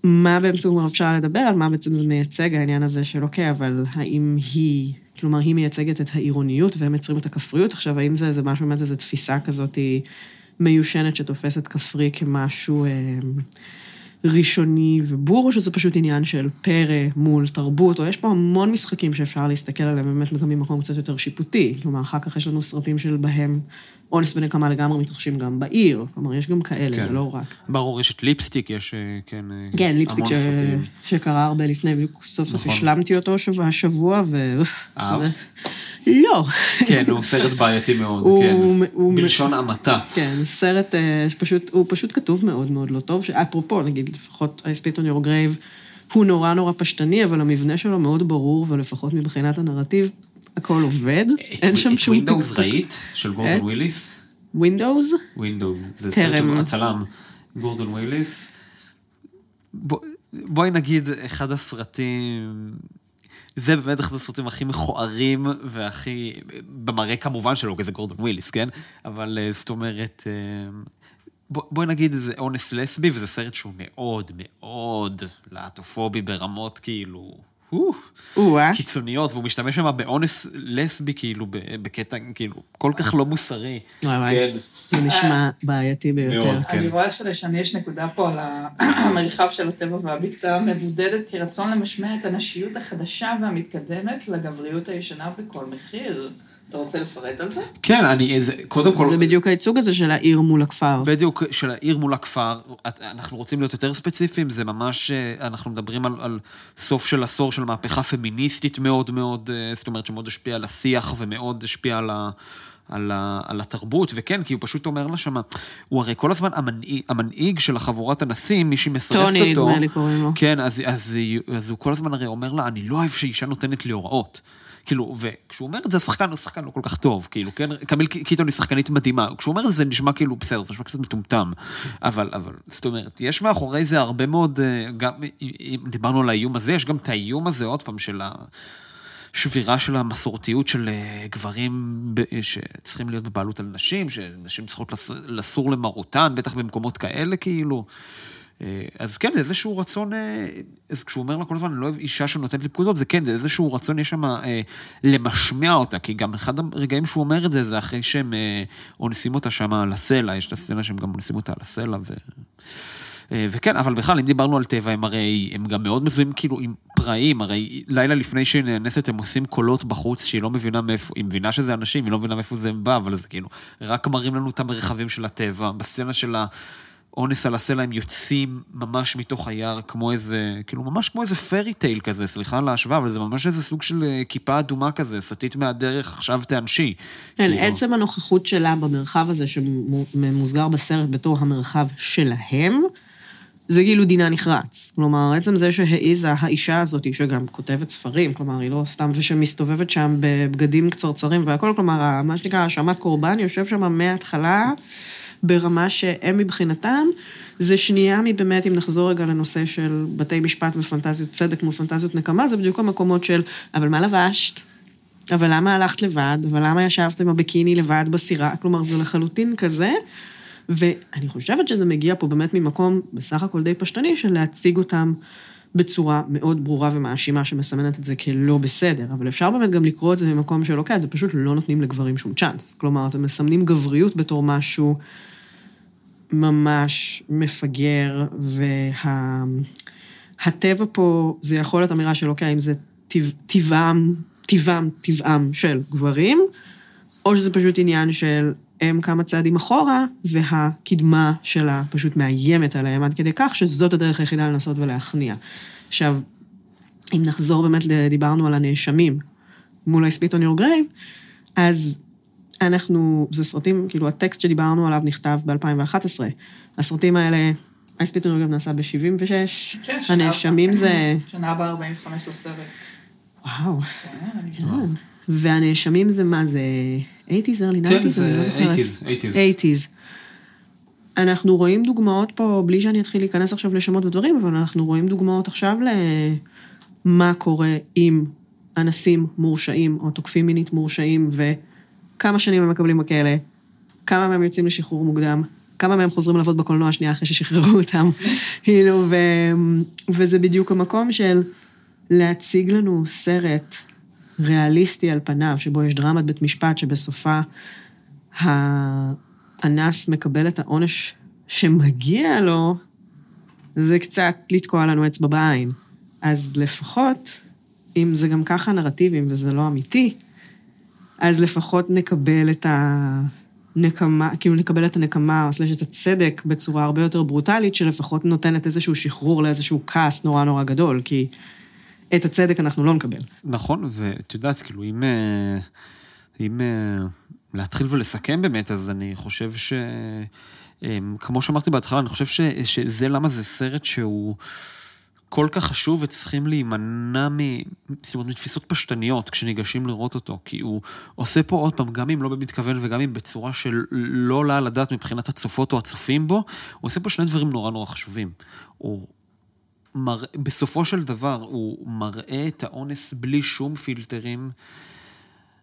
מה באמצעות אפשר לדבר על מה בעצם זה מייצג, העניין הזה של אוקיי, אבל האם היא כלומר, היא מייצגת את העירוניות והם יוצרים את הכפריות. עכשיו, האם זה, זה משהו, באמת איזו תפיסה כזאת מיושנת שתופסת כפרי כמשהו אה, ראשוני ובור, או שזה פשוט עניין של פרא מול תרבות, או יש פה המון משחקים שאפשר להסתכל עליהם באמת גם ממקום קצת יותר שיפוטי. כלומר, אחר כך יש לנו סרטים של בהם אונס ונקמה לגמרי מתרחשים גם בעיר. כלומר, יש גם כאלה, כן. זה לא רק. ברור, יש את ליפסטיק, יש, אה, כן, אה, כן, ליפסטיק ש... סרטים. שקרה הרבה לפני, בדיוק סוף סוף נכון. השלמתי אותו השבוע, השבוע ו... אהבת? לא. כן, הוא סרט בעייתי מאוד, הוא- כן. הוא- בלשון המעטה. כן, סרט אה, שפשוט, הוא פשוט כתוב מאוד מאוד לא טוב, שאפרופו, נגיד, לפחות I spit on your grave, הוא נורא נורא פשטני, אבל המבנה שלו מאוד ברור, ולפחות מבחינת הנרטיב, הכל עובד, אין שם שום... את Windows. ראית? של גורדון? וויליס? Windows? Windows. זה. סרט של הצלם. גורדון וויליס. בוא- בואי נגיד, אחד הסרטים... זה באמת אחד הסרטים הכי מכוערים והכי... במראה כמובן שלו, כי זה גורדון וויליס, כן? אבל אה, זאת אומרת... אה, בוא- בואי נגיד, זה אונס לסבי, וזה סרט שהוא מאוד מאוד להט"בופובי ברמות כאילו... או-אה. קיצוניות, והוא משתמש שם באונס לסבי, כאילו, ב- בקטע, כאילו, כל כך לא מוסרי. וואי וואי. כן. זה נשמע בעייתי ביותר. כן. אני רואה שלשני יש נקודה פה על המרחב של הטבע והבקתה מבודדת כרצון למשמע את הנשיות החדשה והמתקדמת לגבריות הישנה בכל מחיר. אתה רוצה לפרט על זה? כן, אני, זה, קודם כל, זה בדיוק הייצוג הזה של העיר מול הכפר. בדיוק של העיר מול הכפר, את- אנחנו רוצים להיות יותר ספציפיים, זה ממש, אה, אנחנו מדברים על, על סוף של עשור של מהפכה פמיניסטית מאוד מאוד, אה, זאת אומרת שמאוד השפיעה על השיח ומאוד השפיעה על ה... על, ה, על התרבות, וכן, כי הוא פשוט אומר לה שמה, הוא הרי כל הזמן המנהיג, המנהיג של החבורת הנסים, מי שמסרסת אותו... טוני, נדמה לי קוראים לו. כן, אז, אז, אז הוא כל הזמן הרי אומר לה, אני לא אוהב שאישה נותנת לי הוראות. כאילו, וכשהוא אומר את זה, השחקן הוא שחקן לא כל כך טוב, כאילו, כן? קמיל קיטון היא שחקנית מדהימה. כשהוא אומר את זה, זה נשמע כאילו, בסדר, זה נשמע קצת מטומטם. אבל, אבל, זאת אומרת, יש מאחורי זה הרבה מאוד, אה, גם, אם דיברנו על האיום הזה, יש גם את האיום הזה, עוד פעם, של ה... שבירה של המסורתיות של אה, גברים שצריכים להיות בבעלות על נשים, שנשים צריכות לס- לסור למרותן, בטח במקומות כאלה, כאילו. אה, אז כן, זה איזשהו רצון, אה, אז כשהוא אומר לה כל הזמן, אני לא אוהב אישה שנותנת לי פקודות, זה כן, זה איזשהו רצון, יש שם אה, למשמע אותה, כי גם אחד הרגעים שהוא אומר את זה, זה אחרי שהם אה, אונסים אותה שם על הסלע, יש את הסצנה שהם גם אונסים אותה על הסלע, ו... אה, וכן, אבל בכלל, אם דיברנו על טבע, הם הרי, הם גם מאוד מזוהים כאילו עם פראים, הרי לילה לפני שהיא נאנסת הם עושים קולות בחוץ שהיא לא מבינה מאיפה, היא מבינה שזה אנשים, היא לא מבינה מאיפה זה בא, אבל זה כאילו, רק מראים לנו את המרחבים של הטבע, בסצנה של האונס על הסלע הם יוצאים ממש מתוך היער, כמו איזה, כאילו ממש כמו איזה פרי טייל כזה, סליחה על ההשוואה, אבל זה ממש איזה סוג של אה, כיפה אדומה כזה, סטית מהדרך, עכשיו תיענשי. כן, כאילו. עצם הנוכחות שלה במרחב הזה, שממוסגר בסרט בתור המרחב שלהם, זה כאילו דינה נחרץ. כלומר, עצם זה שהעיזה האישה הזאת, שגם כותבת ספרים, כלומר, היא לא סתם, ושמסתובבת שם בבגדים קצרצרים והכל, כלומר, מה שנקרא, האשמת קורבן, יושב שם מההתחלה, ברמה שהם מבחינתם, זה שנייה מבאמת, אם נחזור רגע לנושא של בתי משפט ופנטזיות צדק מול פנטזיות נקמה, זה בדיוק המקומות של, אבל מה לבשת? אבל למה הלכת לבד? אבל למה ישבת עם הביקיני לבד בסירה? כלומר, זה לחלוטין כזה. ואני חושבת שזה מגיע פה באמת ממקום בסך הכל די פשטני של להציג אותם בצורה מאוד ברורה ומאשימה שמסמנת את זה כלא בסדר, אבל אפשר באמת גם לקרוא את זה ממקום של אוקיי, אתם פשוט לא נותנים לגברים שום צ'אנס. כלומר, אתם מסמנים גבריות בתור משהו ממש מפגר, והטבע פה, זה יכול להיות אמירה של אוקיי, האם זה טבע- טבעם, טבעם, טבעם של גברים, או שזה פשוט עניין של הם כמה צעדים אחורה, והקדמה שלה פשוט מאיימת עליהם עד כדי כך שזאת הדרך היחידה לנסות ולהכניע. עכשיו, אם נחזור באמת, דיברנו על הנאשמים מול I spit on your grave, אז אנחנו, זה סרטים, כאילו הטקסט שדיברנו עליו נכתב ב-2011. הסרטים האלה, I spit on your grave נעשה ב-76, כן, הנאשמים. זה, שנה הבאה 45 לסרט. וואו, כן, אני כן. והנאשמים זה מה, זה 80's, early 90's, כן, אני לא זוכרת. 80's, 80's. 80's. אנחנו רואים דוגמאות פה, בלי שאני אתחיל להיכנס עכשיו לשמות ודברים, אבל אנחנו רואים דוגמאות עכשיו למה קורה עם אנסים מורשעים או תוקפים מינית מורשעים, וכמה שנים הם מקבלים בכלא, כמה מהם יוצאים לשחרור מוקדם, כמה מהם חוזרים לעבוד בקולנוע שנייה אחרי ששחררו אותם. כאילו, ו... וזה בדיוק המקום של להציג לנו סרט ריאליסטי על פניו, שבו יש דרמת בית משפט שבסופה האנס מקבל את העונש שמגיע לו, זה קצת לתקוע לנו אצבע בעין. אז לפחות, אם זה גם ככה נרטיבים וזה לא אמיתי, אז לפחות נקבל את הנקמה, כאילו נקבל את הנקמה, או סלש את הצדק בצורה הרבה יותר ברוטלית, שלפחות נותנת איזשהו שחרור לאיזשהו כעס נורא נורא גדול, כי את הצדק אנחנו לא נקבל. נכון, ואת יודעת, כאילו, אם... אה, אם אה, להתחיל ולסכם באמת, אז אני חושב ש... אה, כמו שאמרתי בהתחלה, אני חושב ש, שזה למה זה סרט שהוא כל כך חשוב וצריכים להימנע מ, אומרת, מתפיסות פשטניות כשניגשים לראות אותו, כי הוא עושה פה עוד פעם, גם אם לא במתכוון וגם אם בצורה שלא עולה על הדעת מבחינת הצופות או הצופים בו, הוא עושה פה שני דברים נורא נורא חשובים. הוא מראה, בסופו של דבר, הוא מראה את האונס בלי שום פילטרים.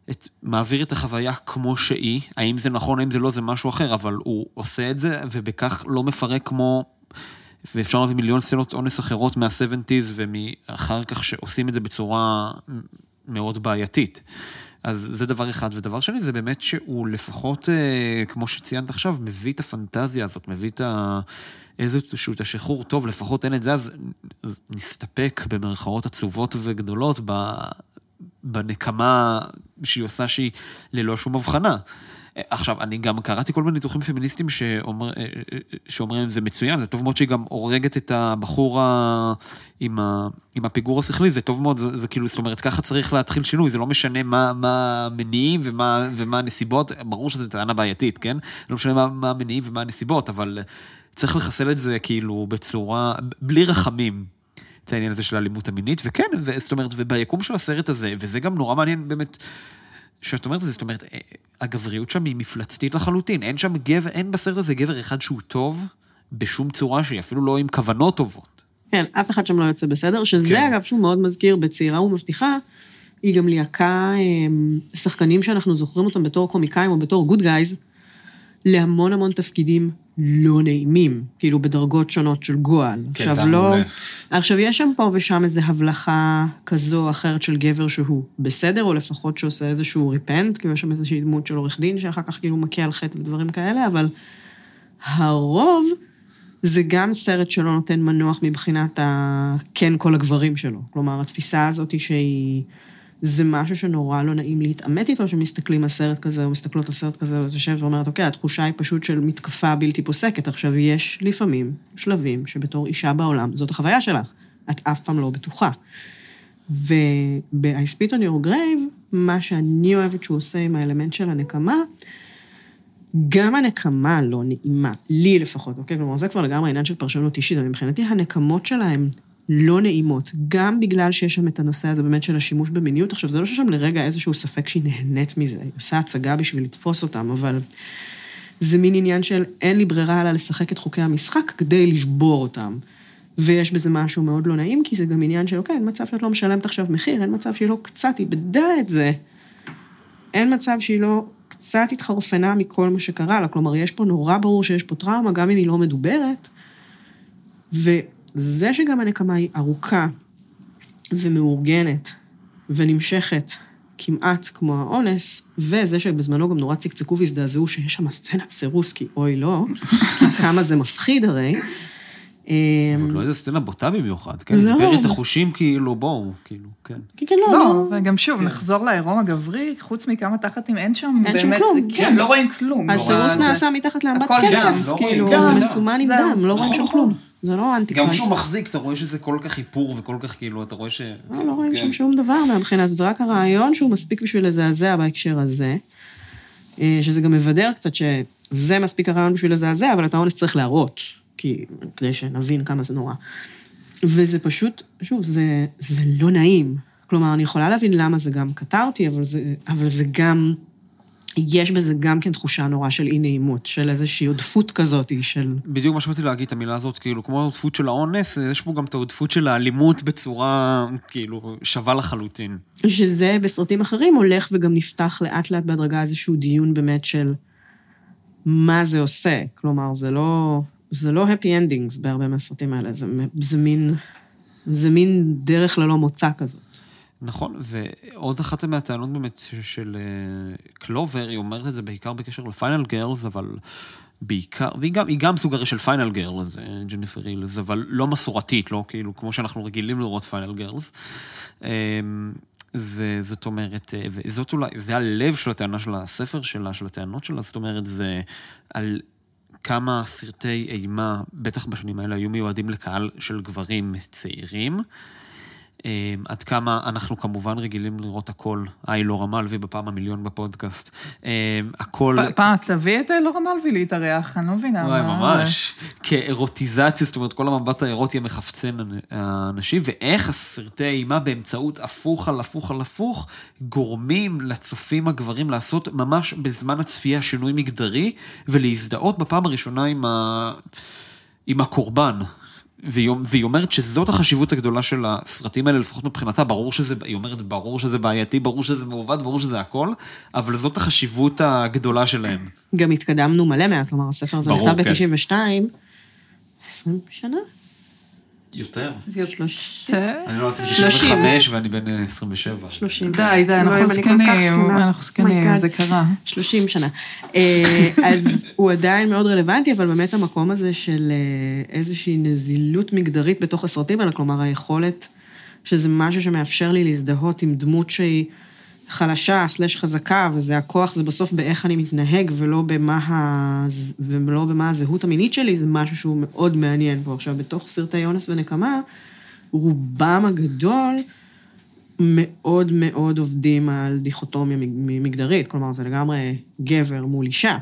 את, מעביר את החוויה כמו שהיא, האם זה נכון, האם זה לא, זה משהו אחר, אבל הוא עושה את זה, ובכך לא מפרק כמו... ואפשר להביא מיליון סצנות אונס אחרות מה-70's ומאחר כך שעושים את זה בצורה מאוד בעייתית. אז זה דבר אחד. ודבר שני, זה באמת שהוא לפחות, אה, כמו שציינת עכשיו, מביא את הפנטזיה הזאת, מביא את ה... איזשהו את השחרור טוב, לפחות אין את זה, אז, אז נסתפק במרכאות עצובות וגדולות ב, בנקמה שהיא עושה שהיא ללא שום הבחנה. עכשיו, אני גם קראתי כל מיני ניתוחים פמיניסטיים שאומר, שאומרים זה מצוין, זה טוב מאוד שהיא גם הורגת את הבחור ה... עם, ה... עם הפיגור השכלי, זה טוב מאוד, זה, זה כאילו, זאת אומרת, ככה צריך להתחיל שינוי, זה לא משנה מה, המניעים ומה, ומה הנסיבות, ברור שזו טענה בעייתית, כן? לא משנה מה המניעים ומה הנסיבות, אבל צריך לחסל את זה כאילו בצורה, בלי רחמים. את העניין הזה של האלימות המינית, וכן, זאת אומרת, וביקום של הסרט הזה, וזה גם נורא מעניין באמת, שאת אומרת זה, זאת אומרת, אה, הגבריות שם היא מפלצתית לחלוטין, אין שם גבר, אין בסרט הזה גבר אחד שהוא טוב בשום צורה שהיא, אפילו לא עם כוונות טובות. כן, אף אחד שם לא יוצא בסדר, שזה כן. אגב שהוא מאוד מזכיר בצעירה ומבטיחה, היא גם ליהקה אמ, שחקנים שאנחנו זוכרים אותם בתור קומיקאים או בתור גוד גייז, להמון המון תפקידים לא נעימים, כאילו בדרגות שונות של גועל. כן, זה לא... מעולה. עכשיו, יש שם פה ושם איזו הבלחה כזו או אחרת של גבר שהוא בסדר, או לפחות שעושה איזשהו ריפנט, כאילו יש שם איזושהי דמות של עורך דין שאחר כך כאילו מכה על חטא ודברים כאלה, אבל הרוב זה גם סרט שלא נותן מנוח מבחינת ה... כן כל הגברים שלו. כלומר, התפיסה הזאת שהיא... זה משהו שנורא לא נעים להתעמת איתו, שמסתכלים על סרט כזה, או מסתכלות על סרט כזה, ואת יושבת ואומרת, אוקיי, התחושה היא פשוט של מתקפה בלתי פוסקת. עכשיו, יש לפעמים שלבים שבתור אישה בעולם, זאת החוויה שלך, את אף פעם לא בטוחה. וב-I spit on your grave, מה שאני אוהבת שהוא עושה עם האלמנט של הנקמה, גם הנקמה לא נעימה, לי לפחות, אוקיי? כלומר, זה כבר לגמרי עניין של פרשנות אישית, אבל מבחינתי הנקמות שלהם לא נעימות, גם בגלל שיש שם את הנושא הזה באמת של השימוש במיניות. עכשיו, זה לא שיש שם לרגע איזשהו ספק שהיא נהנית מזה, היא עושה הצגה בשביל לתפוס אותם, אבל זה מין עניין של אין לי ברירה אלא לשחק את חוקי המשחק כדי לשבור אותם. ויש בזה משהו מאוד לא נעים, כי זה גם עניין של, אוקיי, אין מצב שאת לא משלמת עכשיו מחיר, אין מצב שהיא לא קצת איבדה את זה. אין מצב שהיא לא קצת התחרפנה מכל מה שקרה לה. כלומר, יש פה נורא ברור שיש פה טראומה, גם אם היא לא מדוברת. ו... זה שגם הנקמה היא ארוכה ומאורגנת ונמשכת כמעט כמו האונס, וזה שבזמנו גם נורא צקצקו והזדעזעו שיש שם סצנת סירוס, כי אוי לא, כי כמה זה מפחיד הרי. אבל לא איזה סצנה בוטה במיוחד, כן? לא. את החושים כאילו, בואו, כאילו, כן. כן, כן, לא. לא, וגם שוב, נחזור לעירום הגברי, חוץ מכמה תחתים, אין שם באמת... אין שם כלום. כן, לא רואים כלום. הסירוס נעשה מתחת לאמבט קצף, כאילו, מסומן עם דם, לא רואים שם כלום. זה לא אנטי גם כשהוא מחזיק, אתה רואה שזה כל כך איפור וכל כך כאילו, אתה רואה ש... לא, לא רואים שם שום דבר מהבחינה הזאת, זה רק הרעיון שהוא מספיק בשביל לזעזע בהקשר הזה, אה, שזה גם מבדר קצת שזה מספיק הרעיון בשביל לזעזע, אבל את האונס צריך להראות. כי, כדי שנבין כמה זה נורא. וזה פשוט, שוב, זה, זה לא נעים. כלומר, אני יכולה להבין למה זה גם קטרתי, אבל זה, אבל זה גם, יש בזה גם כן תחושה נורא של אי-נעימות, של איזושהי עודפות כזאת, של... בדיוק מה שבאתי להגיד, את המילה הזאת, כאילו, כמו העודפות של האונס, יש פה גם את העודפות של האלימות בצורה, כאילו, שווה לחלוטין. שזה בסרטים אחרים הולך וגם נפתח לאט-לאט בהדרגה איזשהו דיון באמת של מה זה עושה. כלומר, זה לא... זה לא happy endings בהרבה מהסרטים האלה, זה, זה מין, זה מין דרך ללא מוצא כזאת. נכון, ועוד אחת מהטענות באמת של אה, קלובר, היא אומרת את זה בעיקר בקשר ל final girls, אבל בעיקר, והיא גם, גם סוג הרי של final girls, ג'ניפר הילס, אבל לא מסורתית, לא כאילו, כמו שאנחנו רגילים לראות final girls. זה, זאת אומרת, אה, וזאת אולי, זה הלב של הטענה של הספר שלה, של הטענות שלה, זאת אומרת, זה על כמה סרטי אימה, בטח בשנים האלה, היו מיועדים לקהל של גברים צעירים. אמ, עד כמה אנחנו כמובן רגילים לראות הכל. היי, לורה מלוי בפעם המיליון בפודקאסט. אמ, הכל... פעם, תביא את לורה מלוי להתארח, אני לא מבינה. וואי, ממש. כארוטיזציה, זאת אומרת, כל המבט האירוטי המחפצן האנשים, ואיך הסרטי אימה באמצעות הפוך על הפוך על הפוך, גורמים לצופים הגברים לעשות ממש בזמן הצפייה שינוי מגדרי, ולהזדהות בפעם הראשונה עם ה... עם הקורבן. והיא, והיא אומרת שזאת החשיבות הגדולה של הסרטים האלה, לפחות מבחינתה, ברור שזה, היא אומרת, ברור שזה בעייתי, ברור שזה מעוות, ברור שזה הכל, אבל זאת החשיבות הגדולה שלהם. גם התקדמנו מלא מאז, כלומר, הספר הזה נכתב כן. ב-92, 20 שנה? יותר. שלוש... אני נולדתי שלושים. ב-95 ואני בן אה, 27. 30. די, די, אלוהים, אנחנו אני זקנים. אנחנו זקנים, Oh my God. זה קרה. 30 שנה. אה, אז הוא עדיין מאוד רלוונטי, אבל באמת המקום הזה של אה, איזושהי נזילות מגדרית בתוך הסרטים האלה, כלומר היכולת, שזה משהו שמאפשר לי להזדהות עם דמות שהיא חלשה, סלש חזקה, וזה הכוח, זה בסוף באיך אני מתנהג, ולא במה, ה... ולא במה הזהות המינית שלי, זה משהו שהוא מאוד מעניין פה. עכשיו, בתוך סרטי אונס ונקמה, רובם הגדול, מאוד מאוד עובדים על דיכוטומיה מג- מגדרית, כלומר, זה לגמרי גבר מול אישה.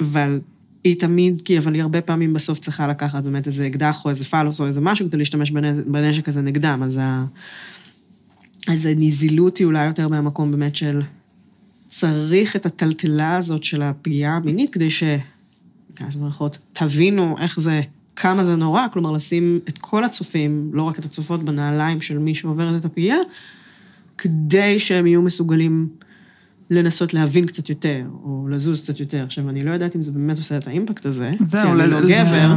אבל היא תמיד, כי אבל היא הרבה פעמים בסוף צריכה לקחת באמת איזה אקדח או איזה פלוס או איזה משהו כדי להשתמש בנשק הזה נגדם, אז, ה, אז הנזילות היא אולי יותר מהמקום באמת של צריך את הטלטלה הזאת של הפגיעה המינית כדי ש... אז במירכאות, תבינו איך זה, כמה זה נורא, כלומר לשים את כל הצופים, לא רק את הצופות בנעליים של מי שעוברת את הפגיעה, כדי שהם יהיו מסוגלים לנסות להבין קצת יותר, או לזוז קצת יותר. עכשיו, אני לא יודעת אם זה באמת עושה את האימפקט הזה, כי זהו, אני לא גבר,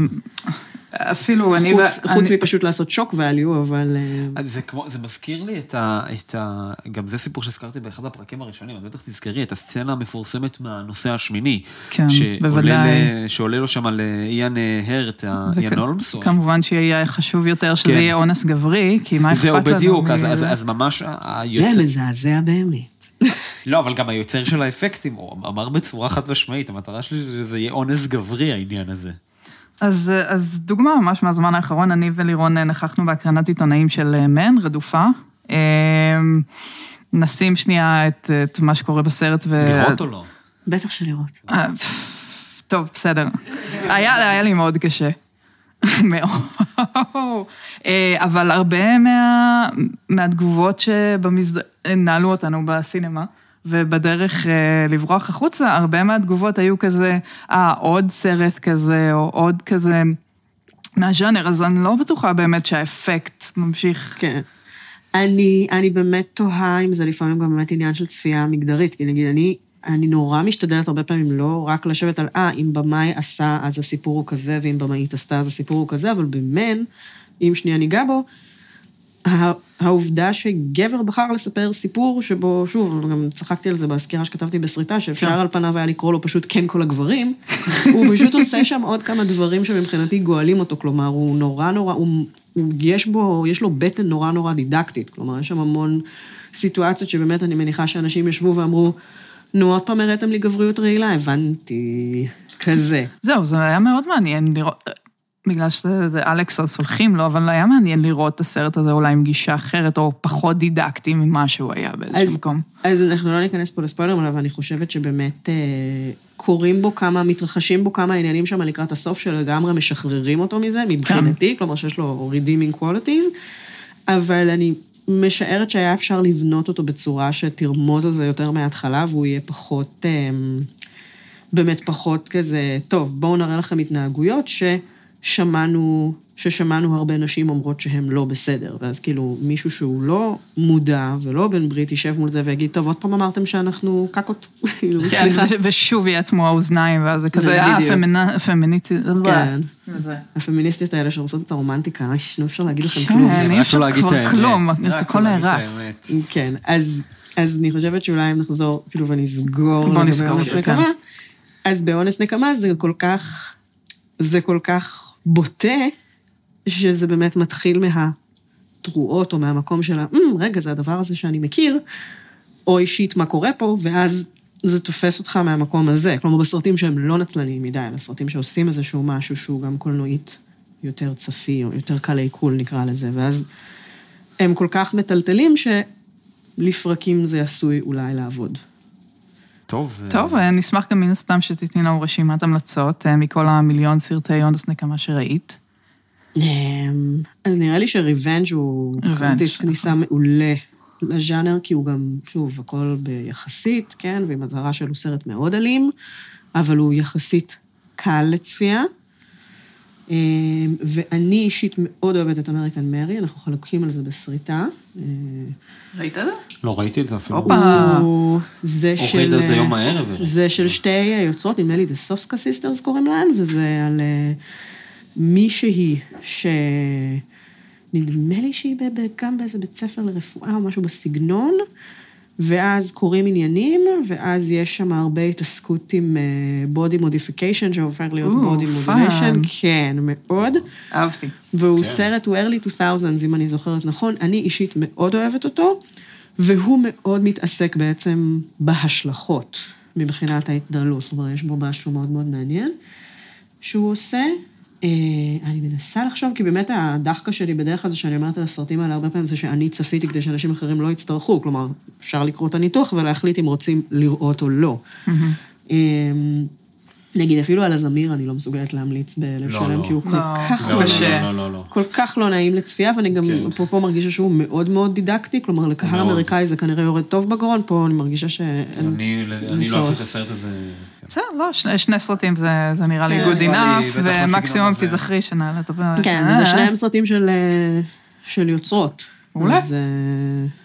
אפילו אני... חוץ, אני- חוץ מפשוט לעשות שוק value, אבל... אה, אז זה כמו, זה מזכיר לי את ה, את ה... גם זה סיפור שהזכרתי באחד הפרקים הראשונים, אז בטח תזכרי, את הסצנה המפורסמת מהנושא השמיני. כן, שעולה בוודאי. ל- שעולה לו שם על אה, איאן אה, הרט, ה- וכ- איאן הולמס. כמובן שיהיה חשוב יותר שזה כן. יהיה אונס גברי, כי מה אכפת זהו, לנו? בדיוק, אז, מ- אז, אז ממש זה היוצר... מזעזע באמת. לא, אבל גם היוצר של האפקטים, הוא אמר בצורה חד משמעית, המטרה שלי שזה יהיה אונס גברי, העניין הזה. אז, אז דוגמה ממש מהזמן האחרון, אני ולירון נכחנו בהקרנת עיתונאים של אה, מן, רדופה. אה, נשים שנייה את, את מה שקורה בסרט ו... לראות או לא? בטח שלראות. אה, טוב, בסדר. היה, היה לי מאוד קשה. מאוד. אבל הרבה מה, מהתגובות שנעלו אותנו בסינמה, ובדרך אה, לברוח החוצה, הרבה מהתגובות היו כזה, אה, עוד סרט כזה, או עוד כזה מהז'אנר, אז אני לא בטוחה באמת שהאפקט ממשיך. כן. אני, אני באמת תוהה אם זה לפעמים גם באמת עניין של צפייה מגדרית, כי נגיד, אני, אני נורא משתדלת הרבה פעמים לא רק לשבת על, אה, אם במאי עשה, אז הסיפור הוא כזה, ואם במאית עשתה, אז הסיפור הוא כזה, אבל במן, אם שנייה ניגע בו, העובדה שגבר בחר לספר סיפור שבו, שוב, גם צחקתי על זה בסקירה שכתבתי בסריטה, שאפשר כן. על פניו היה לקרוא לו פשוט כן כל הגברים, הוא פשוט עושה שם עוד כמה דברים שמבחינתי גואלים אותו, כלומר, הוא נורא נורא, הוא, הוא, יש בו, יש לו בטן נורא נורא דידקטית, כלומר, יש שם המון סיטואציות שבאמת אני מניחה שאנשים ישבו ואמרו, נו, עוד פעם הראיתם לי גבריות רעילה, הבנתי, כזה. זהו, זה היה מאוד מעניין לראות, בגלל שזה זה אלכס, אז סולחים לו, אבל היה מעניין לראות את הסרט הזה אולי עם גישה אחרת, או פחות דידקטי ממה שהוא היה באיזשהו מקום. אז אנחנו לא ניכנס פה לספוילרים, אבל אני חושבת שבאמת אה, קורים בו כמה, מתרחשים בו כמה עניינים שם לקראת הסוף, שלגמרי משחררים אותו מזה, מבחינתי, כלומר שיש לו redeeming qualities, אבל אני משערת שהיה אפשר לבנות אותו בצורה שתרמוז על זה יותר מההתחלה, והוא יהיה פחות, אה, באמת פחות כזה, טוב, בואו נראה לכם התנהגויות ש... שמענו, ששמענו הרבה נשים אומרות שהן לא בסדר, ואז כאילו מישהו שהוא לא מודע ולא בן ברית יישב מול זה ויגיד, טוב, עוד פעם אמרתם שאנחנו קקות, כאילו, כן, ושוב יעצמו האוזניים, ואז זה כזה. אה, פמינה- פמיניסטי, כן. הפמיניסטיות האלה שעושות את הרומנטיקה, אוי, לא אפשר להגיד לכם כן, כלום. אי רק אפשר לא להגיד את כבר האמת. כלום, הכל לא נהרס. כן, אז, אז אני חושבת שאולי אם נחזור, כאילו, ונסגור לגבי אונס כן. נקמה, אז באונס נקמה זה כל כך, זה כל כך בוטה, שזה באמת מתחיל מהתרועות או מהמקום של ה, "אמ, רגע, זה הדבר הזה שאני מכיר, או אישית מה קורה פה, ואז זה תופס אותך מהמקום הזה. כלומר, בסרטים שהם לא נצלניים מדי, אלא סרטים שעושים איזשהו משהו שהוא גם קולנועית יותר צפי, או יותר קל לעיכול נקרא לזה, ואז הם כל כך מטלטלים שלפרקים זה עשוי אולי לעבוד. טוב. אה, טוב, אה, נשמח גם מן הסתם שתתני לנו רשימת המלצות אה, מכל המיליון סרטי אונס נקמה שראית. אמ, אז נראה לי שריבנג' הוא. כרטיס כניסה מעולה לז'אנר, כי הוא גם, שוב, הכל ביחסית, כן, ועם אזהרה שהוא סרט מאוד אלים, אבל הוא יחסית קל לצפייה. אמ, ואני אישית מאוד אוהבת את American Mary, אנחנו חלוקים על זה בסריטה. אה, ראית את זה? לא ראיתי את זה אפילו. הופה. זה של... ראית את זה היום הערב. זה של שתי יוצרות, נדמה לי The Soska Sisters קוראים להן, וזה על אה, מישהי ש... נדמה לי שהיא גם באיזה בית ספר לרפואה או משהו בסגנון, ואז קורים עניינים, ואז יש שם הרבה התעסקות עם body modification, שהופך להיות body. mutilation, כן, מאוד. אהבתי. והוא כן. סרט, הוא early 2000s, אם אני זוכרת נכון. אני אישית מאוד אוהבת אותו, והוא מאוד מתעסק בעצם בהשלכות מבחינת ההתנהלות. זאת אומרת, יש בו משהו מאוד מאוד מעניין שהוא עושה. אה, אני מנסה לחשוב, כי באמת הדאחקה שלי בדרך כלל זה שאני אומרת על הסרטים האלה הרבה פעמים, זה שאני צפיתי כדי שאנשים אחרים לא יצטרכו. כלומר, אפשר לקרוא את הניתוח ולהחליט אם רוצים לראות או לא. נגיד, אפילו על הזמיר אני לא מסוגלת להמליץ בלב לא, שלם, לא. כי הוא כל לא. כך לא, לא, קשה. לא, לא, לא. כל כך לא נעים לצפייה, ואני גם כן. פה, פה מרגישה שהוא מאוד מאוד דידקטי, כלומר, לקהל. אמריקאי זה כנראה יורד טוב בגרון, פה אני מרגישה שאין... אני אני לא צורך. אוהב את הסרט הזה. כן. בסדר, לא, שני- שני סרטים זה זה נראה לי כן, good enough, ומקסימום. תיזכרי שנעלה את הפרק. כן, אה, וזה שניהם סרטים של, אה, של יוצרות. מעולה. אז אה,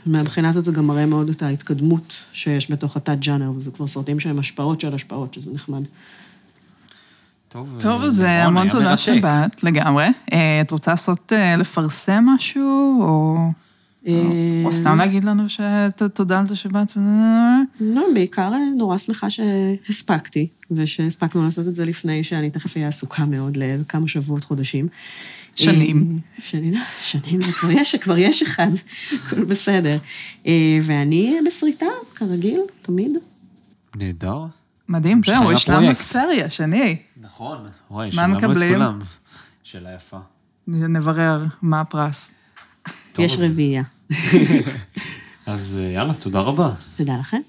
מהבחינה הזאת זה גם מראה מאוד את ההתקדמות שיש בתוך התת-ג'אנר, וזה כבר סרטים שהם השפעות של השפעות, שזה נחמד. טוב, טוב, אה, אז לירון, המון היה תודה מרתק. שבאת, לגמרי. אה, את רוצה לעשות, אה, לפרסם משהו, או... או סתם להגיד לנו שתודה על זה שבאת? לא, בעיקר נורא שמחה שהספקתי, ושהספקנו לעשות את זה לפני שאני תכף אהיה עסוקה מאוד לאיזה כמה שבועות, חודשים. שנים. שנים, שנים, זה כבר יש, כבר יש אחד, הכל בסדר. ואני בסריטה, כרגיל, תמיד. נהדר. מדהים, זהו, יש לנו. סריה, שני. נכון. וואי, מה שמענו את מקבלים? כולם. שאלה יפה. נברר מה הפרס. יש רביעייה. אז אה, יאללה, תודה רבה. תודה לכם.